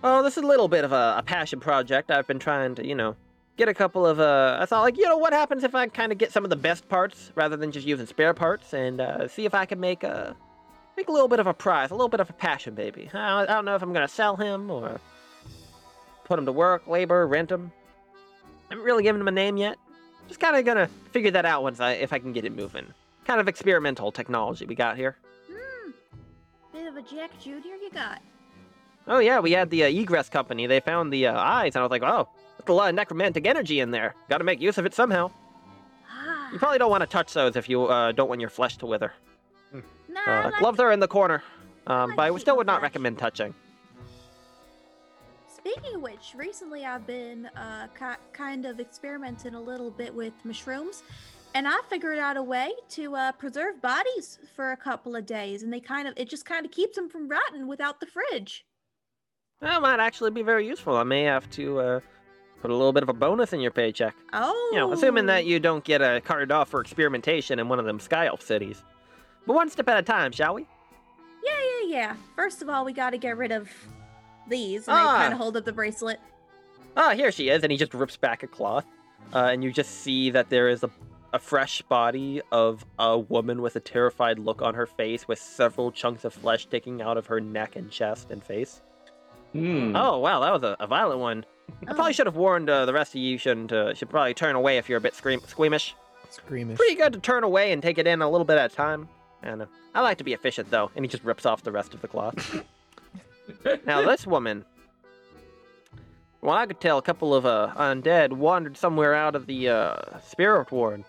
C: Oh, this is a little bit of a, a passion project. I've been trying to, you know, get a couple of. Uh, I thought, like, you know, what happens if I kind of get some of the best parts rather than just using spare parts, and uh, see if I can make a make a little bit of a prize, a little bit of a passion baby. I, I don't know if I'm gonna sell him or put him to work, labor, rent him. I haven't really given him a name yet. Just kind of gonna figure that out once I if I can get it moving. Kind of experimental technology we got here.
A: Hmm. Bit of a Jack Jr. you got.
C: Oh yeah, we had the uh, egress company. They found the uh, eyes, and I was like, oh, that's a lot of necromantic energy in there. Got to make use of it somehow.
A: Ah.
C: You probably don't want to touch those if you uh, don't want your flesh to wither.
A: Nah,
C: Uh,
A: like
C: gloves are in the corner, um,
A: like
C: but I
A: to
C: would
A: keep
C: still would not
A: flesh.
C: recommend touching.
A: Speaking of which, recently I've been uh, ki- kind of experimenting a little bit with mushrooms, and I figured out a way to uh, preserve bodies for a couple of days, and they kind of it just kind of keeps them from rotting without the fridge.
C: That might actually be very useful. I may have to uh, put a little bit of a bonus in your paycheck.
A: Oh,
C: You know, assuming that you don't get uh, carted off for experimentation in one of them Sky Elf cities. But one step at a time, shall we?
A: Yeah, yeah, yeah. First of all, we got to get rid of these, and
C: Ah.
A: I kind of hold up the bracelet.
C: Ah, here she is, and he just rips back a cloth, uh, and you just see that there is a, a fresh body of a woman with a terrified look on her face, with several chunks of flesh sticking out of her neck and chest and face.
B: Hmm.
C: Oh wow, that was a, a violent one. I probably
A: Oh.
C: should have warned uh, the rest of you. Shouldn't uh, should probably turn away if you're a bit scream- squeamish.
D: Screamish.
C: Pretty good to turn away and take it in a little bit at a time. And uh, I like to be efficient though, and he just rips off the rest of the cloth. now this woman, well, I could tell a couple of uh, undead wandered somewhere out of the uh, spirit ward.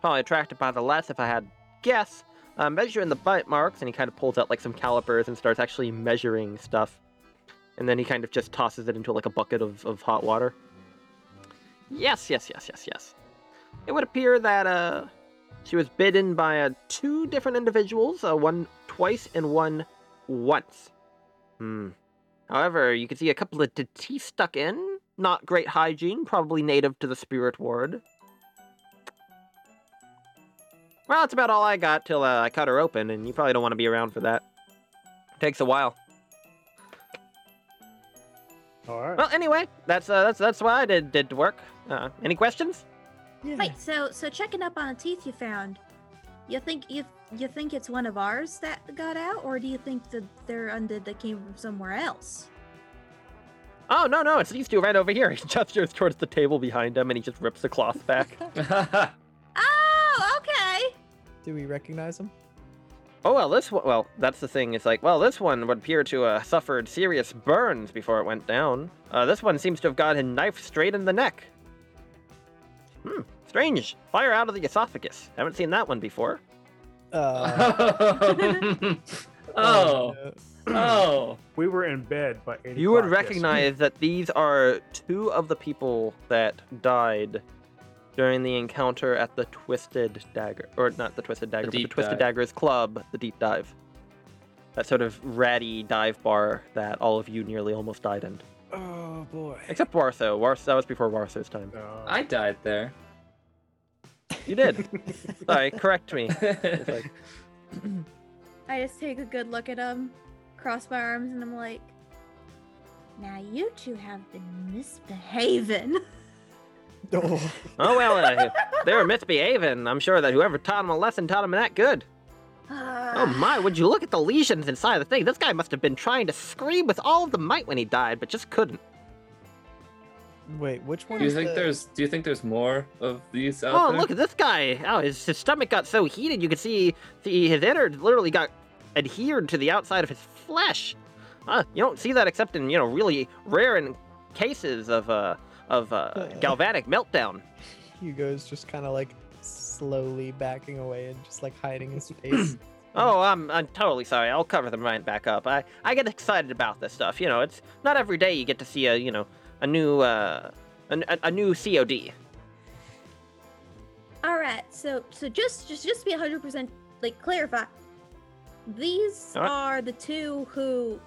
C: Probably attracted by the less, if I had guess. Uh, measuring the bite marks, and he kind of pulls out like some calipers and starts actually measuring stuff. And then he kind of just tosses it into like a bucket of, of hot water. Yes, yes, yes, yes, yes. It would appear that uh, she was bitten by uh, two different individuals, uh, one twice and one once. Hmm. However, you can see a couple of t- teeth stuck in. Not great hygiene, probably native to the spirit ward. Well, that's about all I got till uh, I cut her open, and you probably don't want to be around for that. takes a while.
F: All right.
C: Well, anyway, that's uh, that's that's why I did did to work. Uh, any questions?
D: Yeah.
A: Wait, so so checking up on the teeth you found, you think you you think it's one of ours that got out, or do you think that they're undead that came from somewhere else?
C: Oh no no, it's these two right over here. He gestures towards the table behind him, and he just rips the cloth back.
A: Oh, okay.
D: Do we recognize him?
C: Oh well, this one. Well, that's the thing. It's like, well, this one would appear to have suffered serious burns before it went down. Uh, this one seems to have gotten knifed straight in the neck. Hmm, strange. Fire out of the esophagus. Haven't seen that one before.
D: Uh,
B: oh, oh.
F: We were in bed by 8
C: You would recognize that these are two of the people that died during the encounter at the Twisted Dagger, or not the Twisted Dagger, but the Twisted
B: Dive.
C: Daggers Club, the Deep Dive. That sort of ratty dive bar that all of you nearly almost died in.
D: oh boy.
C: Except Warso. Warth- that was before Warso's time.
F: Uh,
B: I died there.
C: You did. Sorry, correct me. It's like,
A: I just take a good look at him, cross my arms, and I'm like, now you two have been misbehaving.
D: Oh.
C: oh well, uh, they were misbehaving. I'm sure that whoever taught him a lesson taught them that good. Oh my, would you look at the lesions inside of the thing? This guy must have been trying to scream with all of the might when he died, but just couldn't.
D: Wait, which one?
B: Do you
D: is
B: think
D: the-
B: there's? Do you think there's more of these out
C: Oh,
B: there?
C: Oh, look at this guy. Oh, his, his stomach got so heated you could see the, his innards literally got adhered to the outside of his flesh. Uh, you don't see that except in, you know, really rare in cases of, uh, of uh, galvanic meltdown.
D: Hugo's just kind of like slowly backing away and just like hiding his face.
C: Oh, I'm, I'm totally sorry. I'll cover them right back up. I, I get excited about this stuff. You know, it's not every day you get to see a, you know, a new, uh, a, a- new COD.
A: All right, so so just just just to be 100% like clarify. These
C: right.
A: are the two who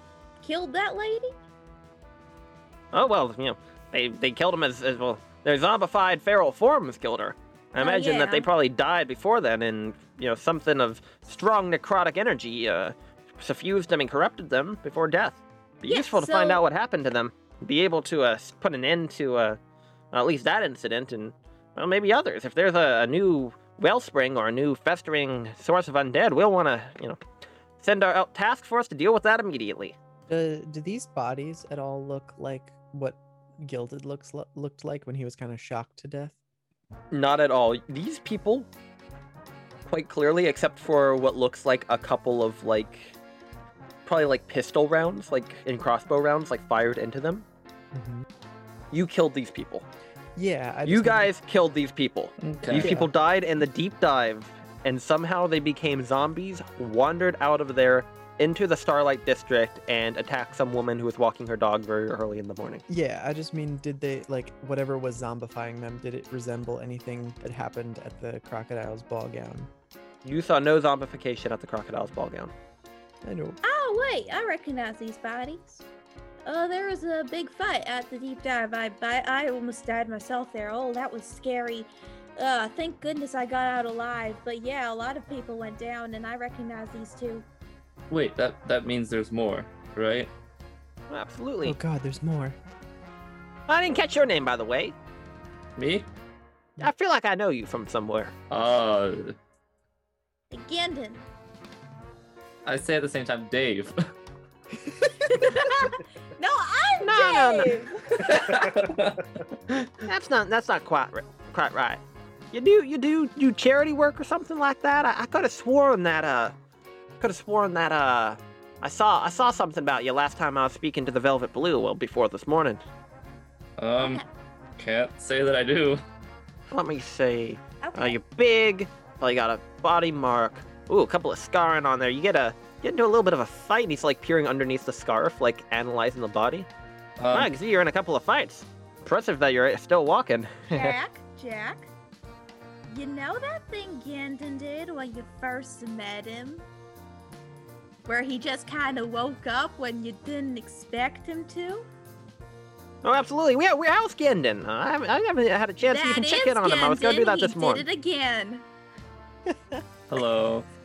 A: killed that lady?
C: Oh well, you know, they they killed him as, as well. Their zombified feral forms killed her. I
A: Oh,
C: imagine that they probably died before then, and you know something of strong necrotic energy uh, suffused them and corrupted them before death. Be
A: Yeah,
C: useful to find out what happened to them. Be able to uh, put an end to uh, at least that incident, and well, maybe others. If there's a, a new wellspring or a new festering source of undead, we'll want to you know send our out task force to deal with that immediately.
D: Do, do these bodies at all look like what Gilded looks lo- looked like when he was kind of shocked to death?
C: Not at all. These people, quite clearly, except for what looks like a couple of like, probably like pistol rounds, like in crossbow rounds, like fired into them.
D: Mm-hmm.
C: You killed these people.
D: Yeah, I
C: you
D: just mean-
C: guys killed these people.
B: Okay.
C: These
D: Yeah.
C: people died in the deep dive, and somehow they became zombies, wandered out of there into the Starlight District, and attacked some woman who was walking her dog very early in the morning.
D: Yeah, I just mean, did they like whatever was zombifying them? Did it resemble anything that happened at the crocodile's ball gown?
C: You saw no zombification at the Crocodile's ball gown.
D: I know.
A: Oh wait, I recognize these bodies. Oh, there was a big fight at the deep dive. I I, I almost died myself there. Oh, that was scary. Uh, thank goodness I got out alive. But yeah, a lot of people went down, and I recognize these two.
B: Wait, that that means there's more, right?
C: Absolutely.
D: Oh God, there's more.
C: I didn't catch your name, by the way.
B: Me?
C: I feel like I know you from somewhere.
B: Uh,
A: Gandon.
B: I say at the same time, Dave.
A: no, I'm
C: No, no, no. That's not that's not quite quite right. You do you do do charity work or something like that? I, I could have sworn that uh could have sworn that uh I saw I saw something about you last time I was speaking to the Velvet Blue. Well, before this morning.
B: um, can't say that I do.
C: Let me see.
A: Okay.
C: Uh, you're big. Well, you got a body mark. Ooh, a couple of scarring on there. You get a get into a little bit of a fight. And he's like peering underneath the scarf, like analyzing the body.
B: Um,
C: I can see you're in a couple of fights. Impressive that you're still walking.
A: Jack, Jack. You know that thing Gandon did when you first met him? Where he just kind of woke up when you didn't expect him to?
C: Oh, absolutely. We we're house Gendon. Uh, I haven't, I haven't had a chance to even check in on him. I was gonna do
A: Gandon.
C: that this
A: he
C: morning.
A: did it again.
B: hello.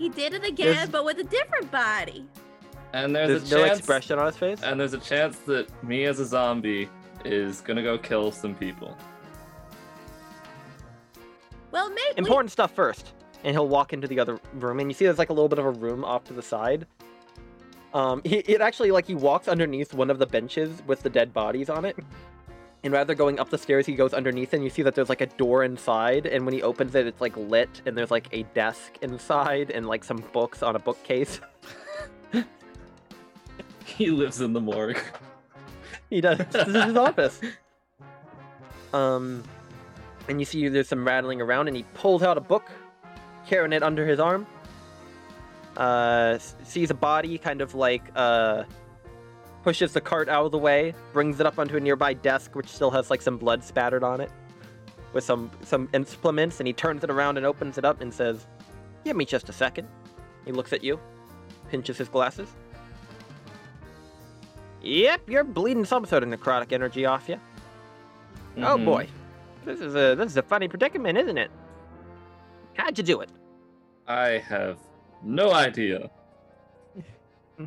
A: He did it again,
C: There's-
A: but with a different body.
B: And there's,
C: There's
B: a
C: no
B: chance,
C: expression on his face.
B: and there's a chance that me as a zombie is gonna go kill some people.
A: Well, maybe.
C: Important stuff first. And he'll walk into the other room, and you see there's like a little bit of a room off to the side. Um, he, it actually like he walks underneath one of the benches with the dead bodies on it. And rather going up the stairs, he goes underneath, and you see that there's like a door inside. And when he opens it, it's like lit, and there's like a desk inside, and like some books on a bookcase.
B: He lives in the morgue.
C: He does. this is his office. Um, and you see there's some rattling around, and he pulls out a book, carrying it under his arm. Uh, sees a body, kind of like uh, pushes the cart out of the way, brings it up onto a nearby desk, which still has like some blood spattered on it, with some some implements, and he turns it around and opens it up and says, "Give me just a second. He looks at you, pinches his glasses. Yep, you're bleeding some sort of necrotic energy off you. Oh
B: Mhm.
C: boy, this is a this is a funny predicament, isn't it? How'd you do it?
B: I have no idea.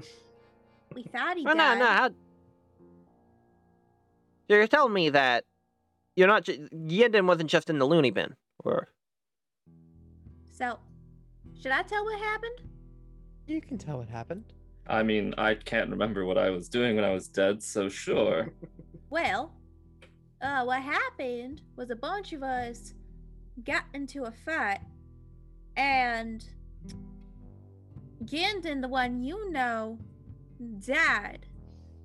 A: we thought he
C: Well, no,
A: died.
C: no. How... You're telling me that you're not. Ju- Yenden wasn't just in the loony bin, or
A: So, should I tell what happened?
D: You can tell what happened.
B: I mean, I can't remember what I was doing when I was dead, so sure.
A: Well, uh, what happened was a bunch of us got into a fight, and Gendon, the one you know, died.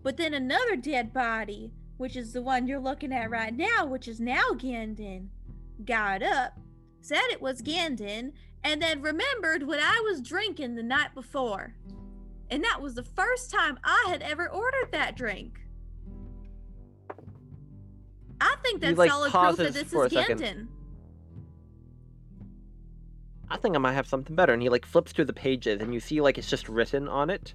A: But then another dead body, which is the one you're looking at right now, which is now Gendon, got up, said it was Gendon, and then remembered what I was drinking the night before. And that was the first time I had ever ordered that drink. I think that's
C: like,
A: solid proof that this is. Gendon.
C: I think I might have something better. And he like flips through the pages, and you see like it's just written on it.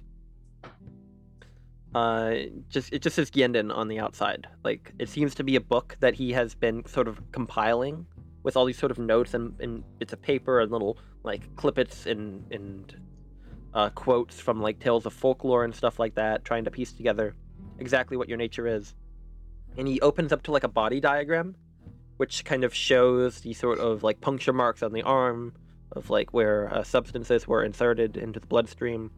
C: Uh, just it just says Yenden on the outside. Like it seems to be a book that he has been sort of compiling with all these sort of notes and, and bits of paper and little like clippets and and uh, quotes from like tales of folklore and stuff like that, trying to piece together exactly what your nature is. And he opens up to like a body diagram, which kind of shows the sort of like puncture marks on the arm of like where uh, substances were inserted into the bloodstream.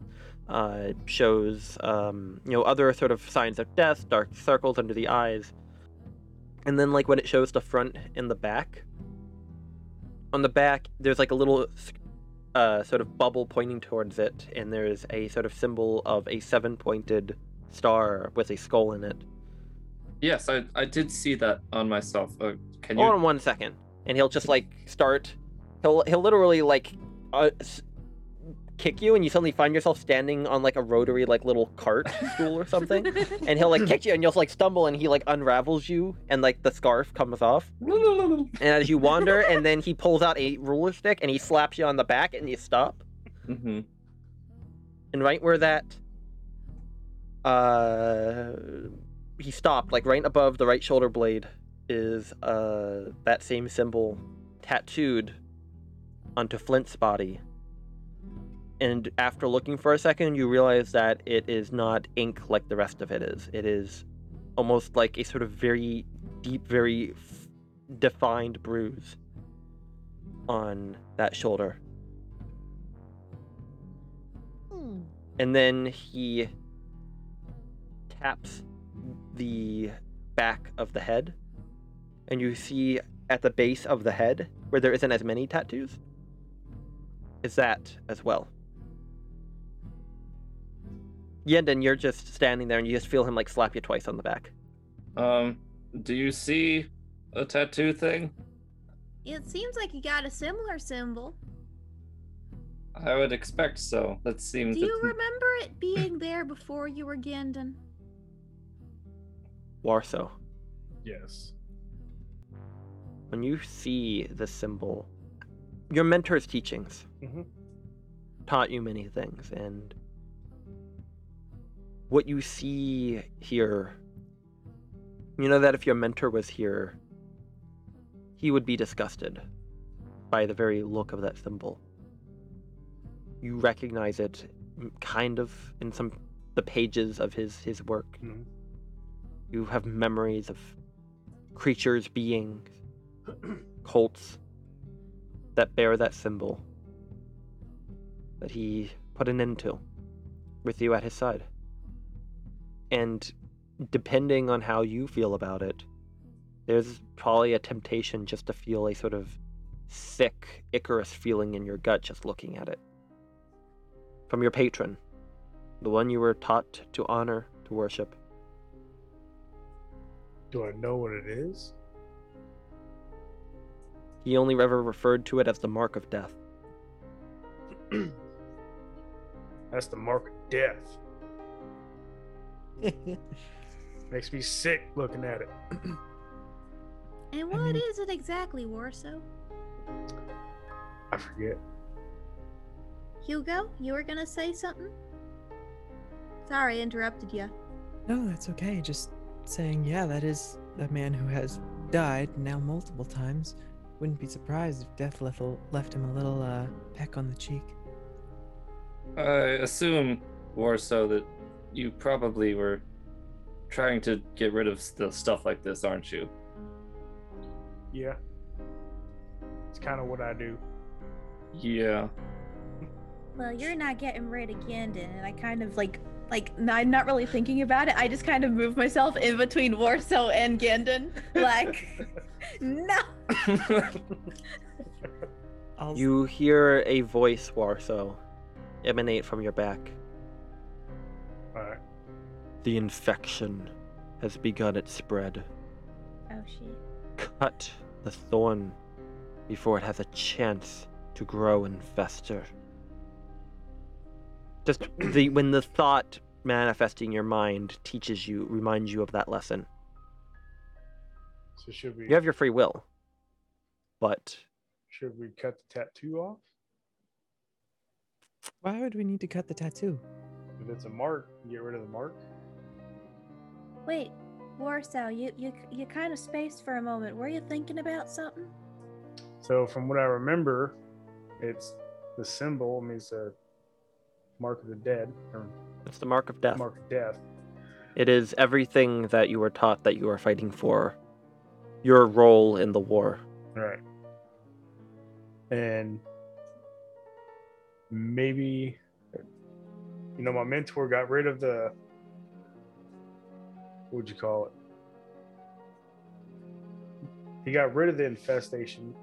C: Uh, shows um, you know other sort of signs of death, dark circles under the eyes, and then like when it shows the front and the back. On the back, there's like a little uh, sort of bubble pointing towards it, and there's a sort of symbol of a seven-pointed star with a skull in it.
B: Yes, I, I did see that on myself. Uh, can
C: Hold
B: you?
C: on one second, and he'll just like start. He'll he'll literally like uh, kick you, and you suddenly find yourself standing on like a rotary like little cart stool or something, and he'll like kick you, and you'll like stumble, and he like unravels you, and like the scarf comes off, and as you wander, and then he pulls out a ruler stick, and he slaps you on the back, and you stop,
B: mm-hmm.
C: and right where that uh he stopped like right above the right shoulder blade is uh that same symbol tattooed onto Flint's body. And after looking for a second, you realize that it is not ink like the rest of it is. It is almost like a sort of very deep, very f- defined bruise on that shoulder. Hmm. And then he taps the back of the head, and you see at the base of the head, where there isn't as many tattoos, is that as well. Yenden, you're just standing there and you just feel him like slap you twice on the back.
B: Um, do you see a tattoo thing?
A: It seems like you got a similar symbol.
B: I would expect so. That seems.
A: Do you remember it being there before you were Gendon?
C: Warso,
F: Yes.
C: when you see the symbol, your mentor's teachings
F: Mhm.
C: taught you many things, and what you see here, you know that if your mentor was here, he would be disgusted by the very look of that symbol. You recognize it mm, kind of in some the pages of his his work.
F: Mhm.
C: You have memories of creatures, beings, cults that bear that symbol that he put an end to with you at his side. And depending on how you feel about it, there's probably a temptation just to feel a sort of sick Icarus feeling in your gut just looking at it. From your patron, the one you were taught to honor, to worship.
F: Do I know what it is?
C: He only ever referred to it as the mark of death.
F: That's the mark of death. Makes me sick looking at it.
A: And
D: I
A: what is
D: mean-
A: it exactly, Warso?
F: I forget.
A: Hugo, you were gonna say something? Sorry, I interrupted you.
D: no, that's okay. Just saying, yeah, that is a man who has died now multiple times. Wouldn't be surprised if death left, left him a little uh, peck on the cheek.
B: I assume, Warso, that you probably were trying to get rid of the stuff like this, aren't you?
F: Yeah. It's kind of what I do.
B: Yeah.
A: Well, you're not getting rid of Gandon, and I kind of like, like, I'm not really thinking about it. I just kind of move myself in between Warso and Gandon. Like, no.
C: You hear a voice, Warso, emanate from your back.
F: Alright.
C: The infection has begun its spread.
A: Oh shit.
C: Cut the thorn before it has a chance to grow and fester. Just the when the thought manifesting your mind teaches you, reminds you of that lesson.
F: So should we
C: You have your free will, but
F: should we cut the tattoo off?
D: Why would we need to cut the tattoo?
F: If it's a mark, you get rid of the mark.
A: Wait, Warso, you you you kind of spaced for a moment. Were you thinking about something?
F: So from what I remember, it's the symbol means the mark of the dead or
C: It's the mark of death.
F: mark of death.
C: It is everything that you were taught that you are fighting for. Your role in the war.
F: Right. And maybe, you know, my mentor got rid of the, what would you call it? He got rid of the infestation,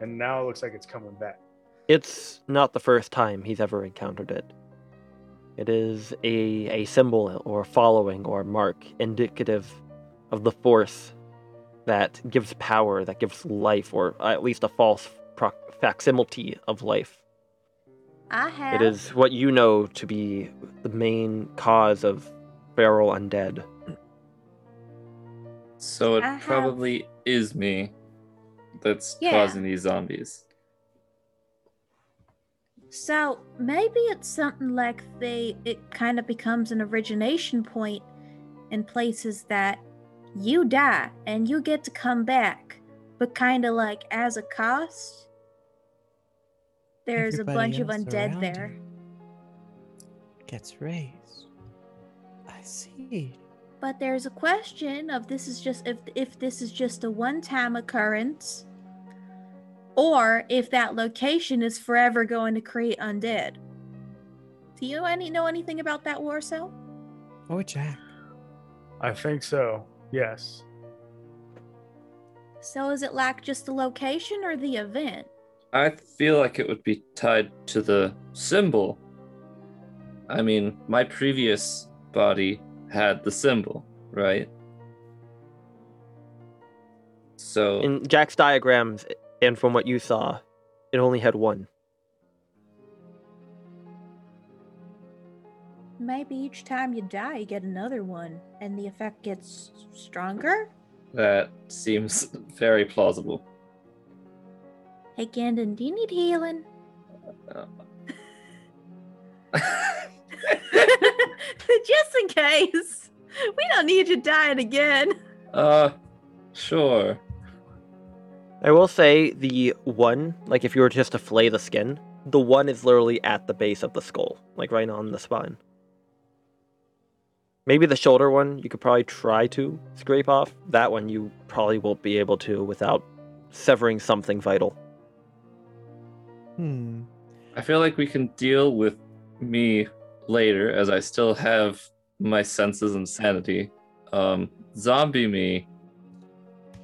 F: and now it looks like it's coming back.
C: It's not the first time he's ever encountered it. It is a, a symbol or following or mark indicative of the force that gives power, that gives life, or at least a false proc- facsimile of life.
A: I have.
C: It is what you know to be the main cause of feral undead.
B: So it
A: I have-
B: probably is me that's
A: Yeah.
B: causing these zombies.
A: So maybe it's something like they it kind of becomes an origination point in places that you die and you get to come back, but kind of like as a cost. There's a bunch of undead there.
D: Gets raised. I see.
A: But there's a question of this is just if if this is just a one-time occurrence or if that location is forever going to create undead. Do you any know anything about that Warso?
D: Or Jack.
F: I think so. Yes.
A: So is it like just the location or the event?
B: I feel like it would be tied to the symbol. I mean, my previous body had the symbol, right? So
C: In Jack's diagrams, and from what you saw, it only had one.
A: Maybe each time you die, you get another one, and the effect gets stronger?
B: that seems very plausible.
A: Hey, Gandon, do you need healing? Just in case. We don't need you dying again.
B: uh, sure.
C: I will say the one, like if you were just to flay the skin, the one is literally at the base of the skull, like right on the spine. Maybe the shoulder one you could probably try to scrape off. That one you probably won't be able to without severing something vital.
D: Hmm.
B: I feel like we can deal with me later as I still have my senses and sanity. Um, zombie me,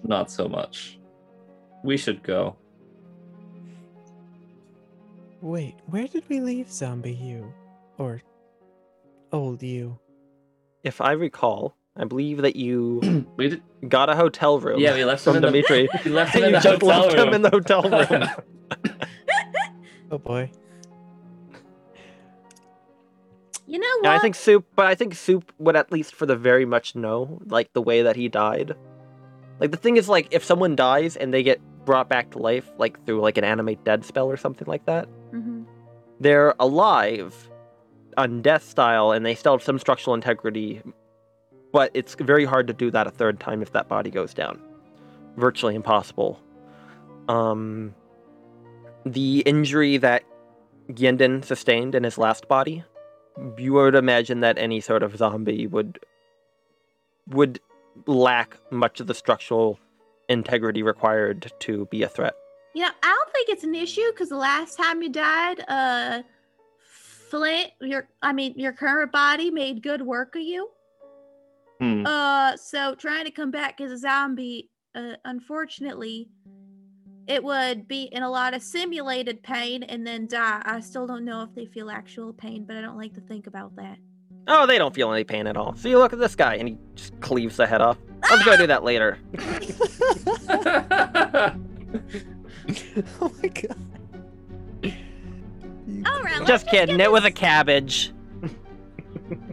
B: not so much. We should go.
D: Wait, where did we leave zombie you? Or old you?
C: If I recall, I believe that you
B: We did.
C: got a hotel room.
B: Yeah, we left him
C: from
B: in the-
C: Dimitri.
B: We left him
C: and
B: in
C: you
B: the
C: just
B: hotel
C: left
B: room.
C: him in the hotel room.
D: Oh boy.
A: You know what?
C: And I think Soup, but I think Soup would at least for the very much know, like the way that he died. Like the thing is, like if someone dies and they get brought back to life, like through like an animate dead spell or something like that,
A: Mhm.
C: they're alive on death style and they still have some structural integrity, but it's very hard to do that a third time if that body goes down. Virtually impossible. Um, the injury that Yenden sustained in his last body, you would imagine that any sort of zombie would would lack much of the structural integrity required to be a threat.
A: You know, I don't think it's an issue because the last time you died, uh, Flint, your, I mean, your current body made good work of you.
B: Hmm.
A: Uh, so trying to come back as a zombie, uh, unfortunately, it would be in a lot of simulated pain and then die. I still don't know if they feel actual pain, but I don't like to think about that.
C: Oh, they don't feel any pain at all. See, look at this guy, and he just cleaves the head off. Let's go do that later.
D: oh my god.
A: All right, let's
C: Just kidding.
A: get
C: It was a cabbage.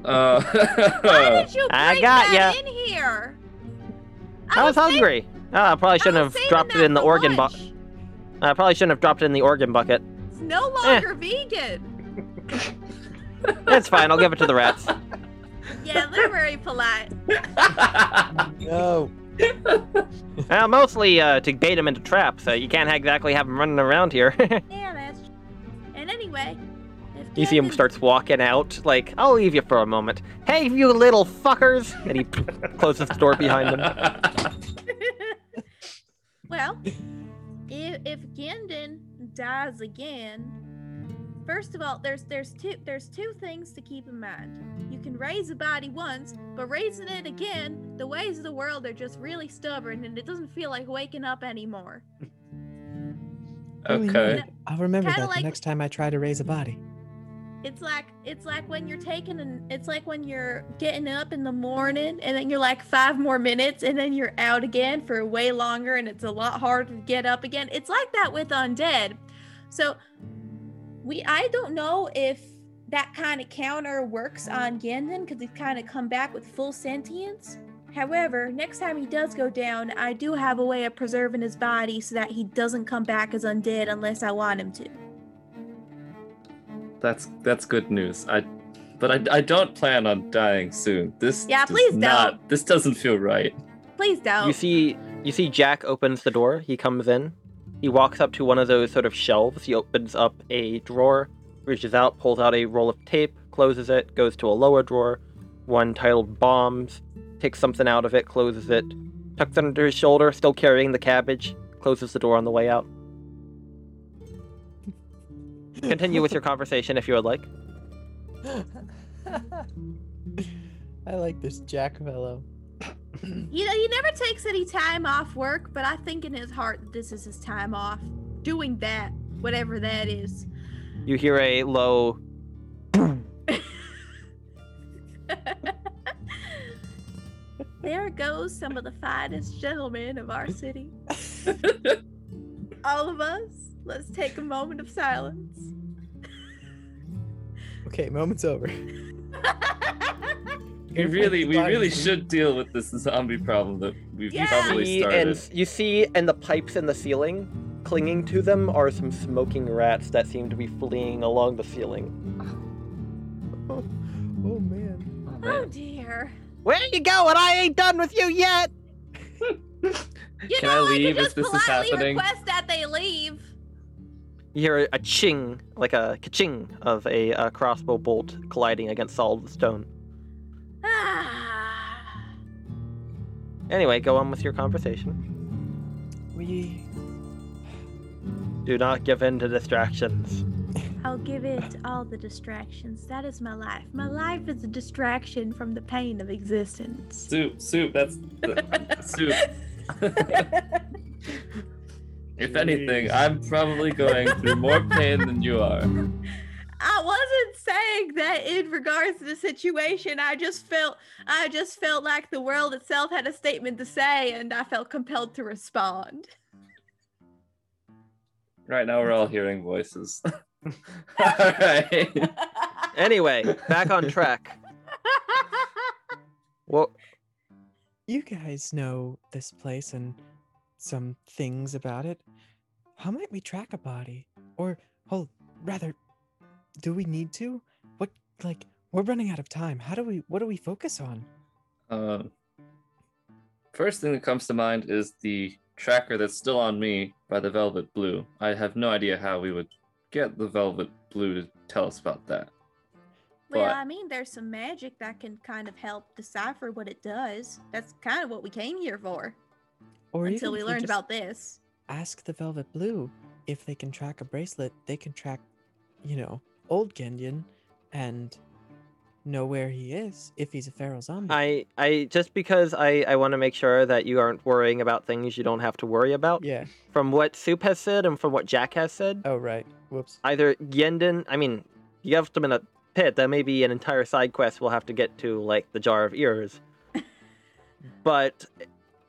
B: Uh,
A: Why did you
C: I
A: bring
C: got
A: that
C: ya.
A: in here?
C: I was
A: saving-
C: hungry. Oh, I probably shouldn't
A: was
C: have dropped it in the
A: for
C: organ bucket. I probably shouldn't have dropped it in the organ bucket.
A: It's no
C: Eh.
A: longer vegan.
C: That's fine. I'll give it to the rats.
A: Yeah, they're very polite.
D: No.
C: Uh, mostly uh, to bait them into traps. Uh, you can't exactly have them running around here.
A: Yeah, that's. true. And anyway, if
C: you see him starts walking out. Like, I'll leave you for a moment. Hey, you little fuckers! And he closes the door behind them.
A: Well, if if Gendon dies again, first of all, there's there's two there's two things to keep in mind. You can raise a body once, but raising it again, the ways of the world are just really stubborn, and it doesn't feel like waking up anymore.
D: Really
B: okay.
D: neat. I'll remember
A: Kinda
D: that
A: like-
D: the next time I try to raise a body.
A: It's like it's like when you're taking an it's like when you're getting up in the morning and then you're like five more minutes and then you're out again for way longer and it's a lot harder to get up again. It's like that with undead. So we I don't know if that kind of counter works on Gandon because he's kind of come back with full sentience. However, next time he does go down, I do have a way of preserving his body so that he doesn't come back as undead unless I want him to.
B: That's that's good news. I, but I, I don't plan on dying soon. This
A: Yeah,
B: does
A: please don't.
B: not. This doesn't feel right.
A: Please don't.
C: You see, you see, Jack opens the door. He comes in. He walks up to one of those sort of shelves. He opens up a drawer, reaches out, pulls out a roll of tape, closes it, goes to a lower drawer, one titled bombs, takes something out of it, closes it, tucks it under his shoulder, still carrying the cabbage, closes the door on the way out. Continue with your conversation if you would like.
D: I like this Jack fellow.
A: you know, he never takes any time off work, but I think in his heart that this is his time off. Doing that, whatever that is.
C: You hear a low
A: there goes some of the finest gentlemen of our city. All of us, let's take a moment of silence.
D: Okay, moment's over.
B: We really, we really should deal with this zombie problem that we've
A: Yeah.
B: probably
C: see
B: started.
C: and you see and the pipes in the ceiling clinging to them are some smoking rats that seem to be fleeing along the ceiling
D: Oh, oh man.
B: Oh,
A: oh
B: man.
A: dear.
C: where you going i ain't done with you yet
A: You
B: Can
A: know,
B: I leave
A: could
B: if
A: just
B: this is
A: politely
B: happening?
A: request that they leave.
C: You hear a ching like a ka-ching of a, uh crossbow bolt colliding against solid stone
A: Ah.
C: anyway go on with your conversation
D: We
C: do not give in to distractions
A: I'll give it all the distractions. That is my life. My life is a distraction from the pain of existence.
B: Soup, soup. That's soup. if anything, I'm probably going through more pain than you are.
A: I wasn't saying that in regards to the situation. I just felt I just felt like the world itself had a statement to say and I felt compelled to respond.
B: Right now, we're all hearing voices. all right.
C: anyway back on track well
D: you guys know this place and some things about it. How might we track a body? Or oh rather do we need to? What like we're running out of time. How do we what do we focus on?
B: Um, first thing that comes to mind is the tracker that's still on me by the Velvet Blue. I have no idea how we would get the Velvet Blue to tell us about that.
A: well,
B: But-
A: I mean there's some magic that can kind of help decipher what it does. That's kind of what we came here for
D: Or
A: until we learned about this.
D: ask the Velvet Blue if they can track a bracelet, they can track, you know, old Gendian and know where he is if he's a feral zombie.
C: i i just because i i want to make sure that you aren't worrying about things you don't have to worry about
D: yeah.
C: from what soup has said and from what jack has said
D: Oh right. Whoops.
C: either Yenden, I mean, you have them in a pit. That may be an entire side quest we'll have to get to, like the Jar of Ears. but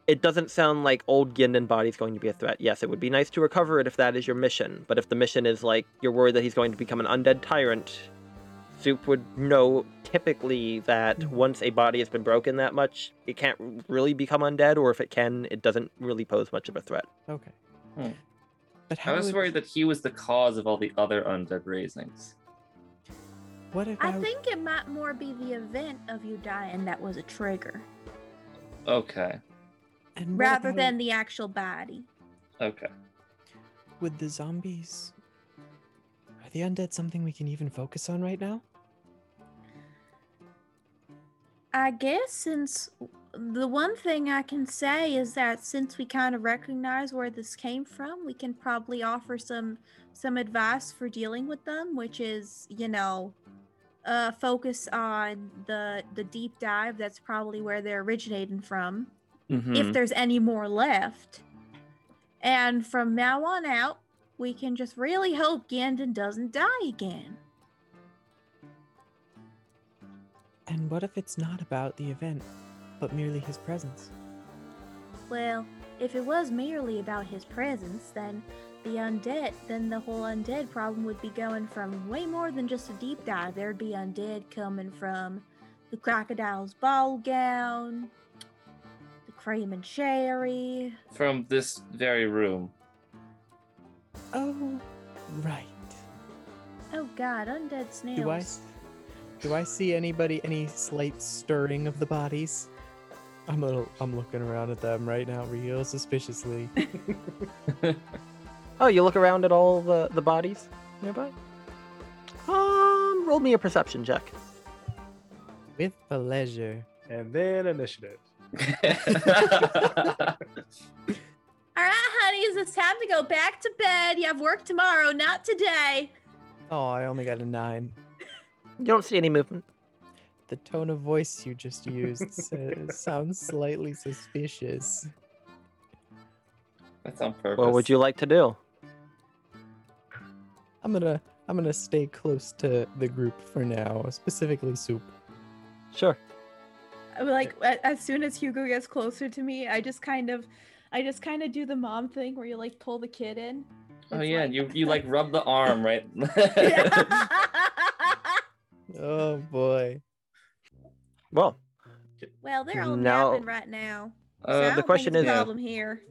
C: it doesn't sound like old Gindan body is going to be a threat. Yes, it would be nice to recover it if that is your mission. But if the mission is like you're worried that he's going to become an undead tyrant, Soup would know typically that once a body has been broken that much, it can't really become undead, or if it can, it doesn't really pose much of a threat.
D: Okay.
B: Hmm.
D: But
B: I
D: how
B: was
D: would-
B: worried that he was the cause of all the other undead raisings.
D: What about
A: I think it might more be the event of you dying that was a trigger
B: Okay.
D: And
A: rather
D: about
A: than the actual body.
B: Okay.
D: with the zombies? Are the undead something we can even focus on right now?
A: I guess since the one thing I can say is that since we kind of recognize where this came from, we can probably offer some some advice for dealing with them, which is, you know, uh, focus on the the deep dive. That's probably where they're originating from.
B: Mhm.
A: If there's any more left, and from now on out, we can just really hope Gandon doesn't die again.
D: And what if it's not about the event, but merely his presence?
A: Well, if it was merely about his presence, then the undead, then the whole undead problem would be going from way more than just a deep dive. There'd be undead coming from the crocodile's ball gown, the cream and sherry.
B: From this very room.
D: Oh, right.
A: Oh God, undead snails.
D: Do I do I see anybody any slight stirring of the bodies? I'm a little, I'm looking around at them right now, real suspiciously.
C: Oh, you look around at all the, the bodies nearby? Um, roll me a perception check.
D: With pleasure.
F: And then initiative.
A: All right, honeys, it's time to go back to bed. You have work tomorrow, not today.
D: Oh, I only got a nine.
C: You don't see any movement.
D: The tone of voice you just used sa- sounds slightly suspicious.
B: That's on purpose.
C: What would you like to do?
D: I'm gonna, I'm gonna stay close to the group for now, specifically Soup.
C: Sure.
G: I'm like as soon as Hugo gets closer to me, I just kind of, I just kind of do the mom thing where you like pull the kid in.
B: Oh yeah,
G: like-
B: you you like rub the arm, right?
D: Oh boy.
C: Well,
A: well, they're all
C: Now-
A: napping right now.
B: Uh,
A: so I
C: the question
A: it's a
C: is-
A: problem here.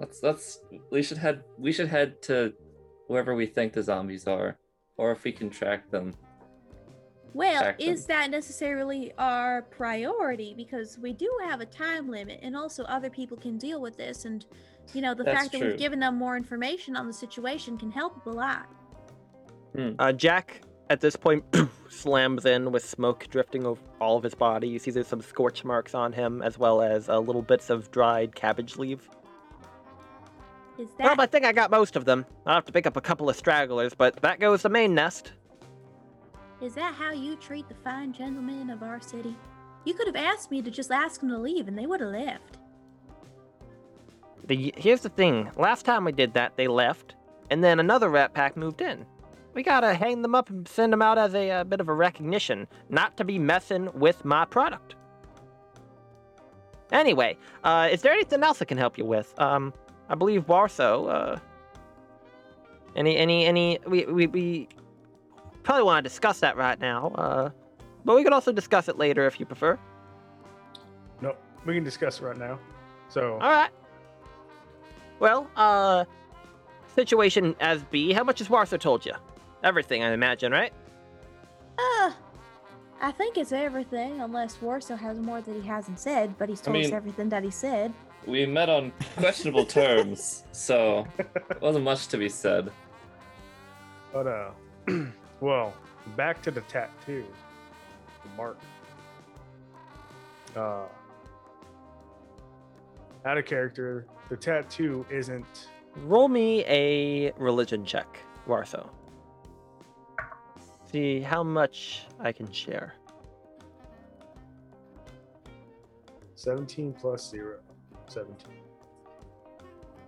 B: let's let's we should head we should head to wherever we think the zombies are, or if we can track them.
A: Well,
B: Track
A: is that necessarily our priority? Because we do have a time limit, and also other people can deal with this. And, you know, the
B: That's
A: fact that
B: true.
A: we've given them more information on the situation can help a lot.
C: uh, Jack at this point slams in with smoke drifting over all of his body. You see there's some scorch marks on him, as well as uh, little bits of dried cabbage leaf.
A: Is
C: Well, I think I got most of them. I'll have to pick up a couple of stragglers, but that goes the main nest.
A: Is that how you treat the fine gentlemen of our city? You could have asked me to just ask them to leave, and they would have left.
C: The, here's the thing. Last time we did that, they left, and then another rat pack moved in. We gotta hang them up and send them out as a, uh bit of a recognition, not to be messing with my product. Anyway, uh, is there anything else I can help you with? Um, I believe Warso. Uh, any, any, any? We, we, we probably want to discuss that right now. Uh, but we could also discuss it later if you prefer.
F: No, we can discuss it right now. So
C: All right. Well, uh, situation as B. How much has Warso told you? Everything, I imagine, right?
A: Uh, I think it's everything, unless Warso has more that he hasn't said, but he's
B: I
A: told us everything that he said.
B: We met on questionable terms, so it wasn't much to be said.
F: But uh, well, back to the tattoo, the mark. Uh, out of character, the tattoo isn't.
C: Roll me a religion check, Warso. See how much I can share.
F: 17 plus 0. 17.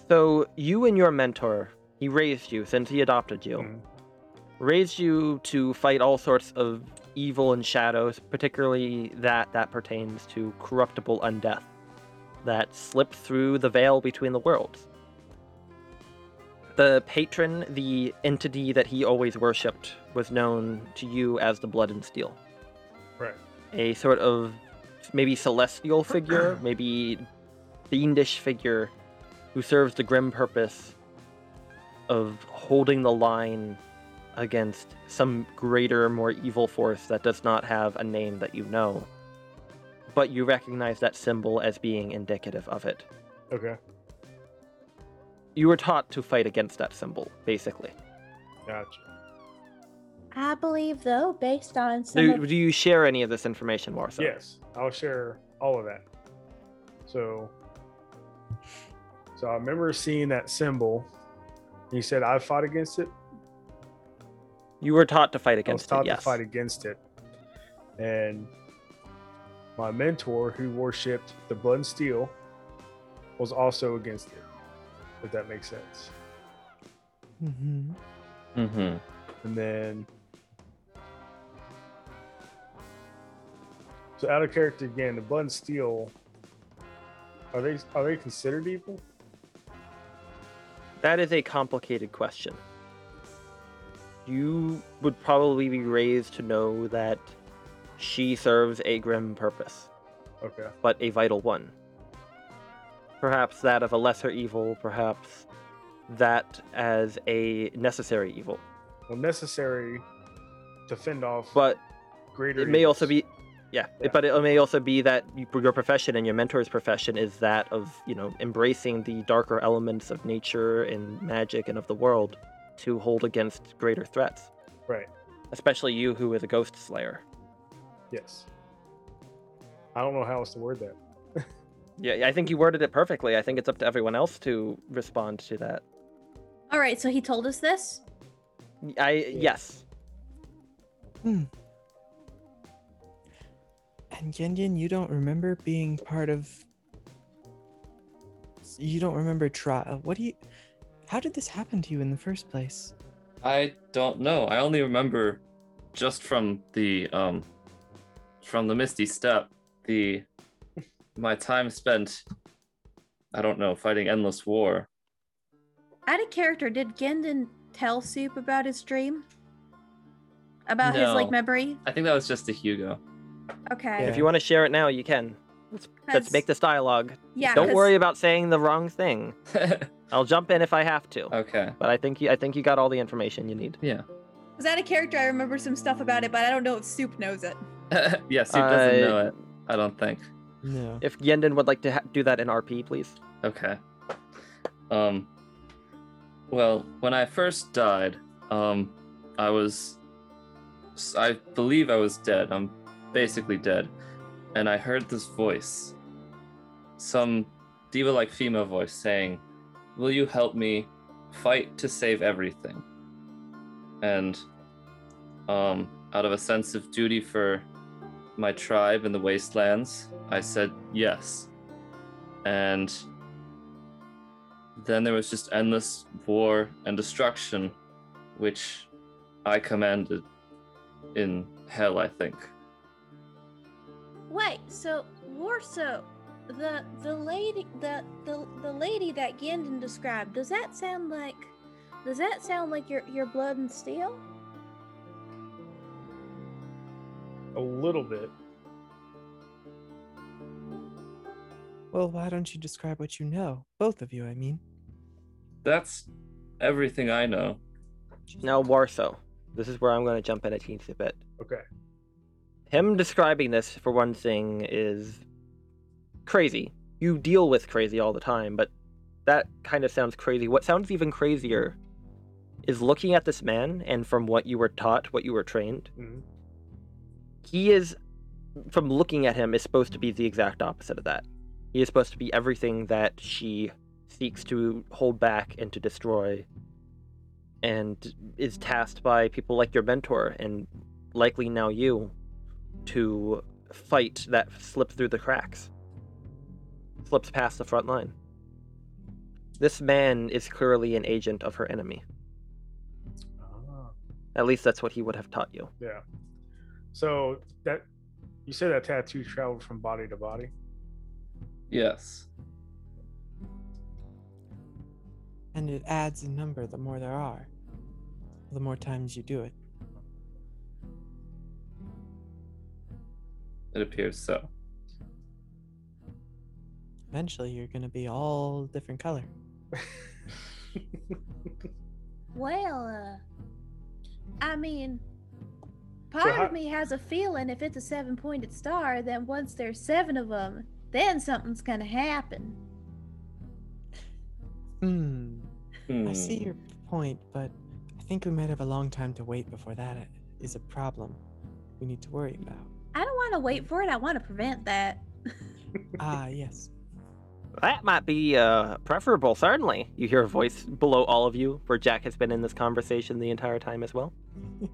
C: So, you and your mentor, he raised you since he adopted you,
F: Mhm.
C: Raised you to fight all sorts of evil and shadows, particularly that that pertains to corruptible undeath that slip through the veil between the worlds. The patron, the entity that he always worshipped, was known to you as the Blood and Steel.
F: Right.
C: A sort of maybe celestial figure, maybe fiendish figure who serves the grim purpose of holding the line against some greater, more evil force that does not have a name that you know. But you recognize that symbol as being indicative of it.
F: Okay.
C: You were taught to fight against that symbol, basically.
F: Gotcha.
A: I believe, though, based on some
C: Do,
A: of
C: do you share any of this information, Warso?
F: Yes, I'll share all of that. So, so I remember seeing that symbol. You said I fought against it.
C: You were taught to fight
F: I was
C: against
F: taught
C: it, yes.
F: to fight against it, and my mentor, who worshipped the blood and steel, was also against it. If that makes sense.
D: Mm-hmm.
B: Mm-hmm.
F: And then, so out of character again, the blood and steel. Are they are they considered evil?
C: That is a complicated question. You would probably be raised to know that she serves a grim purpose,
F: Okay.
C: but a vital one. Perhaps that of a lesser evil, perhaps that as a necessary evil.
F: Well, necessary to fend off
C: But
F: greater.
C: it may also be yeah,
F: Yeah.
C: but it may also be that your profession and your mentor's profession is that of you know embracing the darker elements of nature and magic and of the world to hold against greater threats
F: right.
C: especially you who is a ghost slayer
F: Yes. I don't know how else to word that.
C: yeah i think you worded it perfectly i think it's up to everyone else to respond to that
A: All right, so he told us this.
C: i yes
D: Hmm. And Yin Yin, you don't remember being part of. You don't remember trial. What do you. How did this happen to you in the first place?
B: I don't know. I only remember just from the um from the Misty Step, the my time spent I don't know, fighting endless war.
A: Out of character, did Gendon tell Soup about his dream? About his like memory?
B: I think that was just a Hugo.
A: Okay.
C: if you want to share it now you can let's, let's make this dialogue
A: Yeah.
C: don't
A: 'cause-
C: worry about saying the wrong thing i'll jump in if i have to
B: okay.
C: but i think you i think you got all the information you need
B: Yeah.
A: Was that a character, I remember some stuff about it, but I don't know if Soup knows it.
B: yes, he doesn't
C: Uh,
B: know it. I don't think.
D: No.
C: if yenden would like to ha- do that in rp please
B: Okay. Um well, when I first died, um I was I believe I was dead. I'm basically dead. And I heard this voice. Some diva-like female voice saying, "Will you help me fight to save everything?" And um out of a sense of duty for my tribe in the wastelands, I said yes. And then there was just endless war and destruction, which I commanded in hell, I think.
A: Wait, so Warso, the the lady the the, the lady that Gendon described, does that sound like does that sound like your your blood and steel?
F: A little bit.
D: Well, why don't you describe what you know? Both of you, I mean.
B: That's everything I know.
C: now warso this is where i'm going to jump in a teensy bit
F: Okay.
C: Him describing this for one thing is crazy. You deal with crazy all the time but that kind of sounds crazy. What sounds even crazier is looking at this man and from what you were taught what you were trained
F: hmm
C: he is from looking at him is supposed to be the exact opposite of that. He is supposed to be everything that she seeks to hold back and to destroy and is tasked by people like your mentor and likely now you to fight that slip through the cracks slips past the front line this man is clearly an agent of her enemy
F: Ah,
C: at least that's what he would have taught you
F: yeah. So that you said that tattoo traveled from body to body.
B: Yes.
D: And it adds a number the more there are, the more times you do it.
B: It appears so.
D: Eventually, you're gonna be all different color.
A: Well, uh I mean, part
F: how-
A: of me has a feeling if it's a seven pointed star, then once there's seven of them, then something's gonna happen.
D: Hmm. I see
B: Hmm.
D: your point, but I think we might have a long time to wait before that is a problem we need to worry about.
A: I don't want to wait for it, I want to prevent that.
D: Ah, yes.
C: That might be uh, preferable, certainly. You hear a voice below all of you, where Jack has been in this conversation the entire time as well.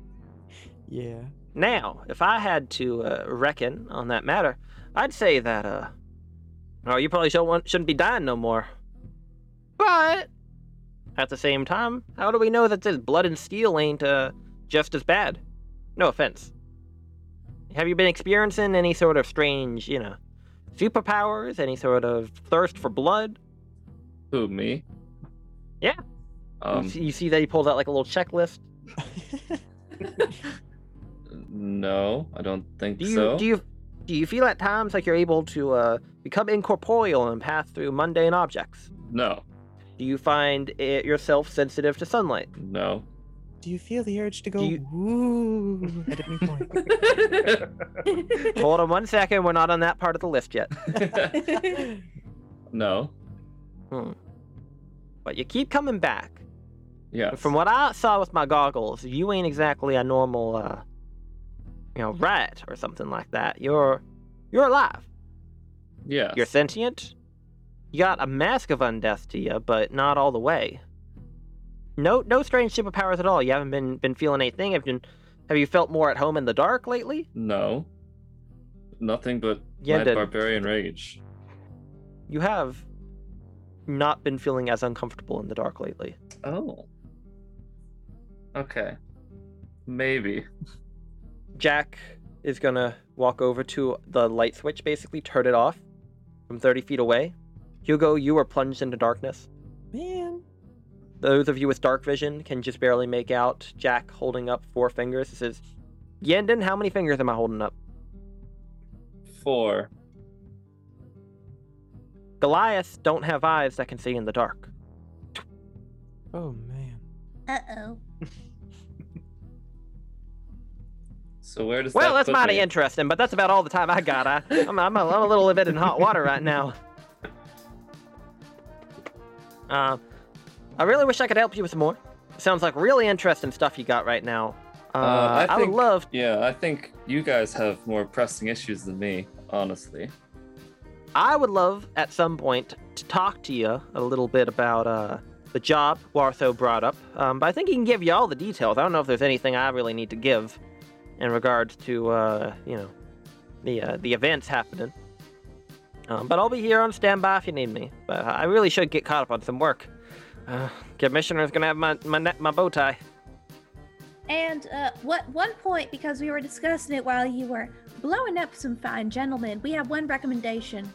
D: Yeah.
C: Now, if I had to uh, reckon on that matter, I'd say that, uh, oh, you probably shouldn't, want- shouldn't be dying no more. But, at the same time, how do we know that this blood and steel ain't, uh, just as bad? No offense. Have you been experiencing any sort of strange, you know, superpowers? Any sort of thirst for blood?
B: Who me?
C: Yeah.
B: Um,
C: you, see, you see that he pulls out like a little checklist.
B: no, I don't think
C: Do you
B: so.
C: do you do you feel at times like you're able to uh, become incorporeal and pass through mundane objects?
B: No,
C: Do you find it yourself sensitive to sunlight?
B: no.
D: Do you feel the urge to go
C: you-
D: woo at any point?
C: Hold on one second, we're not on that part of the list yet.
B: no.
C: Hmm. But you keep coming back.
B: Yeah.
C: From what I saw with my goggles, you ain't exactly a normal, uh, you know, rat or something like that. You're, you're alive.
B: Yeah.
C: You're sentient. You got a mask of undeath to you, but not all the way. No, no strange superpowers at all. You haven't been been feeling anything. Have you, have you felt more at home in the dark lately?
B: No. Nothing but
C: Yeah,
B: my barbarian rage.
C: You have not been feeling as uncomfortable in the dark lately.
B: Oh. Okay. Maybe.
C: Jack is gonna walk over to the light switch, basically turn it off from 30 feet away. Hugo, you are plunged into darkness.
D: Man.
C: Those of you with dark vision can just barely make out Jack holding up four fingers. This is Yenden, how many fingers am I holding up?
B: Four.
C: Goliath don't have eyes that can see in the dark.
D: Oh man.
A: Uh oh.
B: So where does
C: Well,
B: that
C: that's mighty
B: me?
C: interesting, but that's about all the time I got. I, I'm, I'm, a, I'm a little bit in hot water right now. Uh, I really wish I could help you with more. Sounds like really interesting stuff you got right now. Uh,
B: Uh, I
C: I, would love.
B: Yeah, I think you guys have more pressing issues than me, honestly.
C: I would love at some point to talk to you a little bit about uh, the job Warso brought up. Um, but I think he can give you all the details. I don't know if there's anything I really need to give in regards to uh, you know the uh, the events happening. Um, but I'll be here on standby if you need me. But I really should get caught up on some work. Uh, Commissioner's gonna have my my, my bow tie.
A: And uh, what one point, because we were discussing it while you were blowing up some fine gentlemen, we have one recommendation.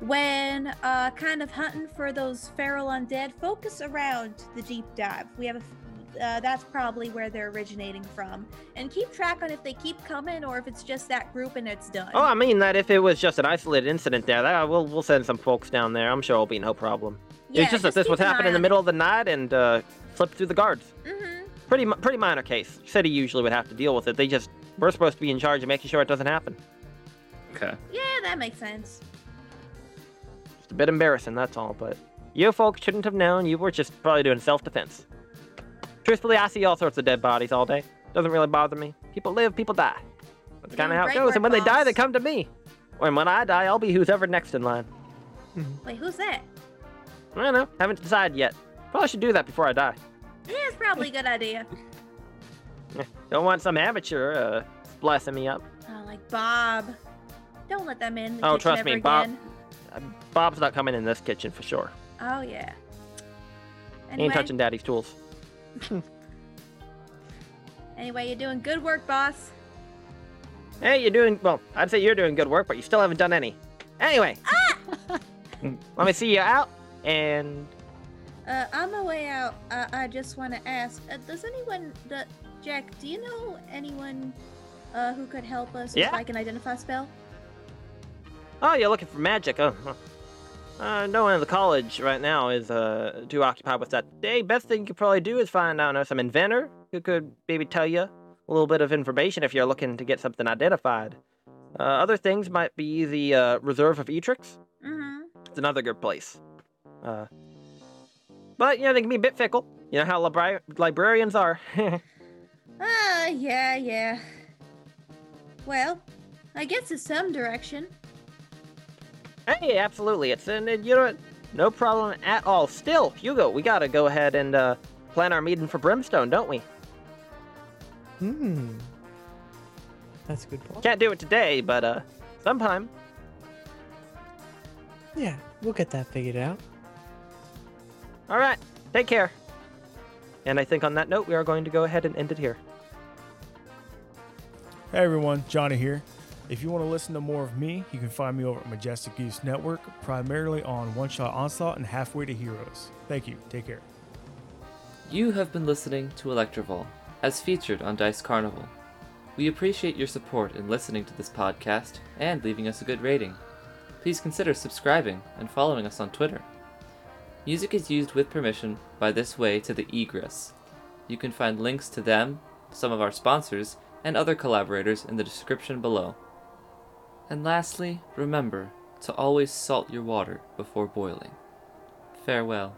A: When uh, kind of hunting for those feral undead, focus around the deep dive. We have a, uh, that's probably where they're originating from, and keep track on if they keep coming or if it's just that group and it's done.
C: Oh, I mean that if it was just an isolated incident there, that we'll we'll send some folks down there. I'm sure it'll be no problem.
A: Yeah,
C: it's just that this
A: keep
C: was
A: an
C: happening in the middle of the night and uh, slipped through the guards.
A: Mhm.
C: Pretty pretty minor case. City usually would have to deal with it. They just we're supposed to be in charge of making sure it doesn't happen.
B: Okay.
A: Yeah, that makes sense.
C: It's a bit embarrassing, that's all. But you folks shouldn't have known. You were just probably doing self-defense. Truthfully, I see all sorts of dead bodies all day. Doesn't really bother me. People live, people die. That's kind of how it goes.
A: work,
C: and when they die, they come to me. And when I die, I'll be who's ever next in line.
A: Wait, who's that?
C: I don't know. Haven't decided yet. Probably should do that before I die.
A: Yeah, it's probably a good idea.
C: Don't want some amateur uh, splicing me up.
A: Oh, like Bob. Don't let man in the
C: Oh, trust me, Bob-
A: again.
C: Uh, Bob's not coming in this kitchen for sure.
A: Oh yeah. Anyway,
C: ain't touching Daddy's tools.
A: anyway, you're doing good work, boss.
C: Hey, you're doing well. I'd say you're doing good work, but you still haven't done any. Anyway, let me see you out. And
A: Uh, on my way out, uh, I just want to ask: uh, Does anyone, the, Jack? Do you know anyone uh, who could help us
C: Yeah.
A: if I can identify spell?
C: oh, you're looking for magic? Huh. Uh, no one in the college right now is uh too occupied with that. Hey, best thing you could probably do is find I don't know some inventor who could maybe tell you a little bit of information if you're looking to get something identified. Uh, other things might be the uh, Reserve of Etrix.
A: Mm-hmm.
C: It's another good place. Uh, but, you know, they can be a bit fickle. You know how libra- librarians are.
A: Ah, yeah, yeah. Well, I guess it's some direction.
C: hey, absolutely. It's, and, you know what? No problem at all. Still, Hugo, we gotta go ahead and uh, plan our meeting for Brimstone, don't we?
D: Hmm. That's a good point.
C: Can't do it today, but uh, sometime.
D: Yeah, we'll get that figured out.
C: All right, take care. And I think on that note, we are going to go ahead and end it here.
H: Hey everyone, Johnny here. If you want to listen to more of me, you can find me over at Majestic Goose Network, primarily on One Shot Onslaught and Halfway to Heroes. Thank you. Take care.
B: You have been listening to Electrival, as featured on Dice Carnival. We appreciate your support in listening to this podcast and leaving us a good rating. Please consider subscribing and following us on Twitter. Music is used with permission by This Way to the Egress. You can find links to them, some of our sponsors, and other collaborators in the description below. And lastly, remember to always salt your water before boiling. Farewell.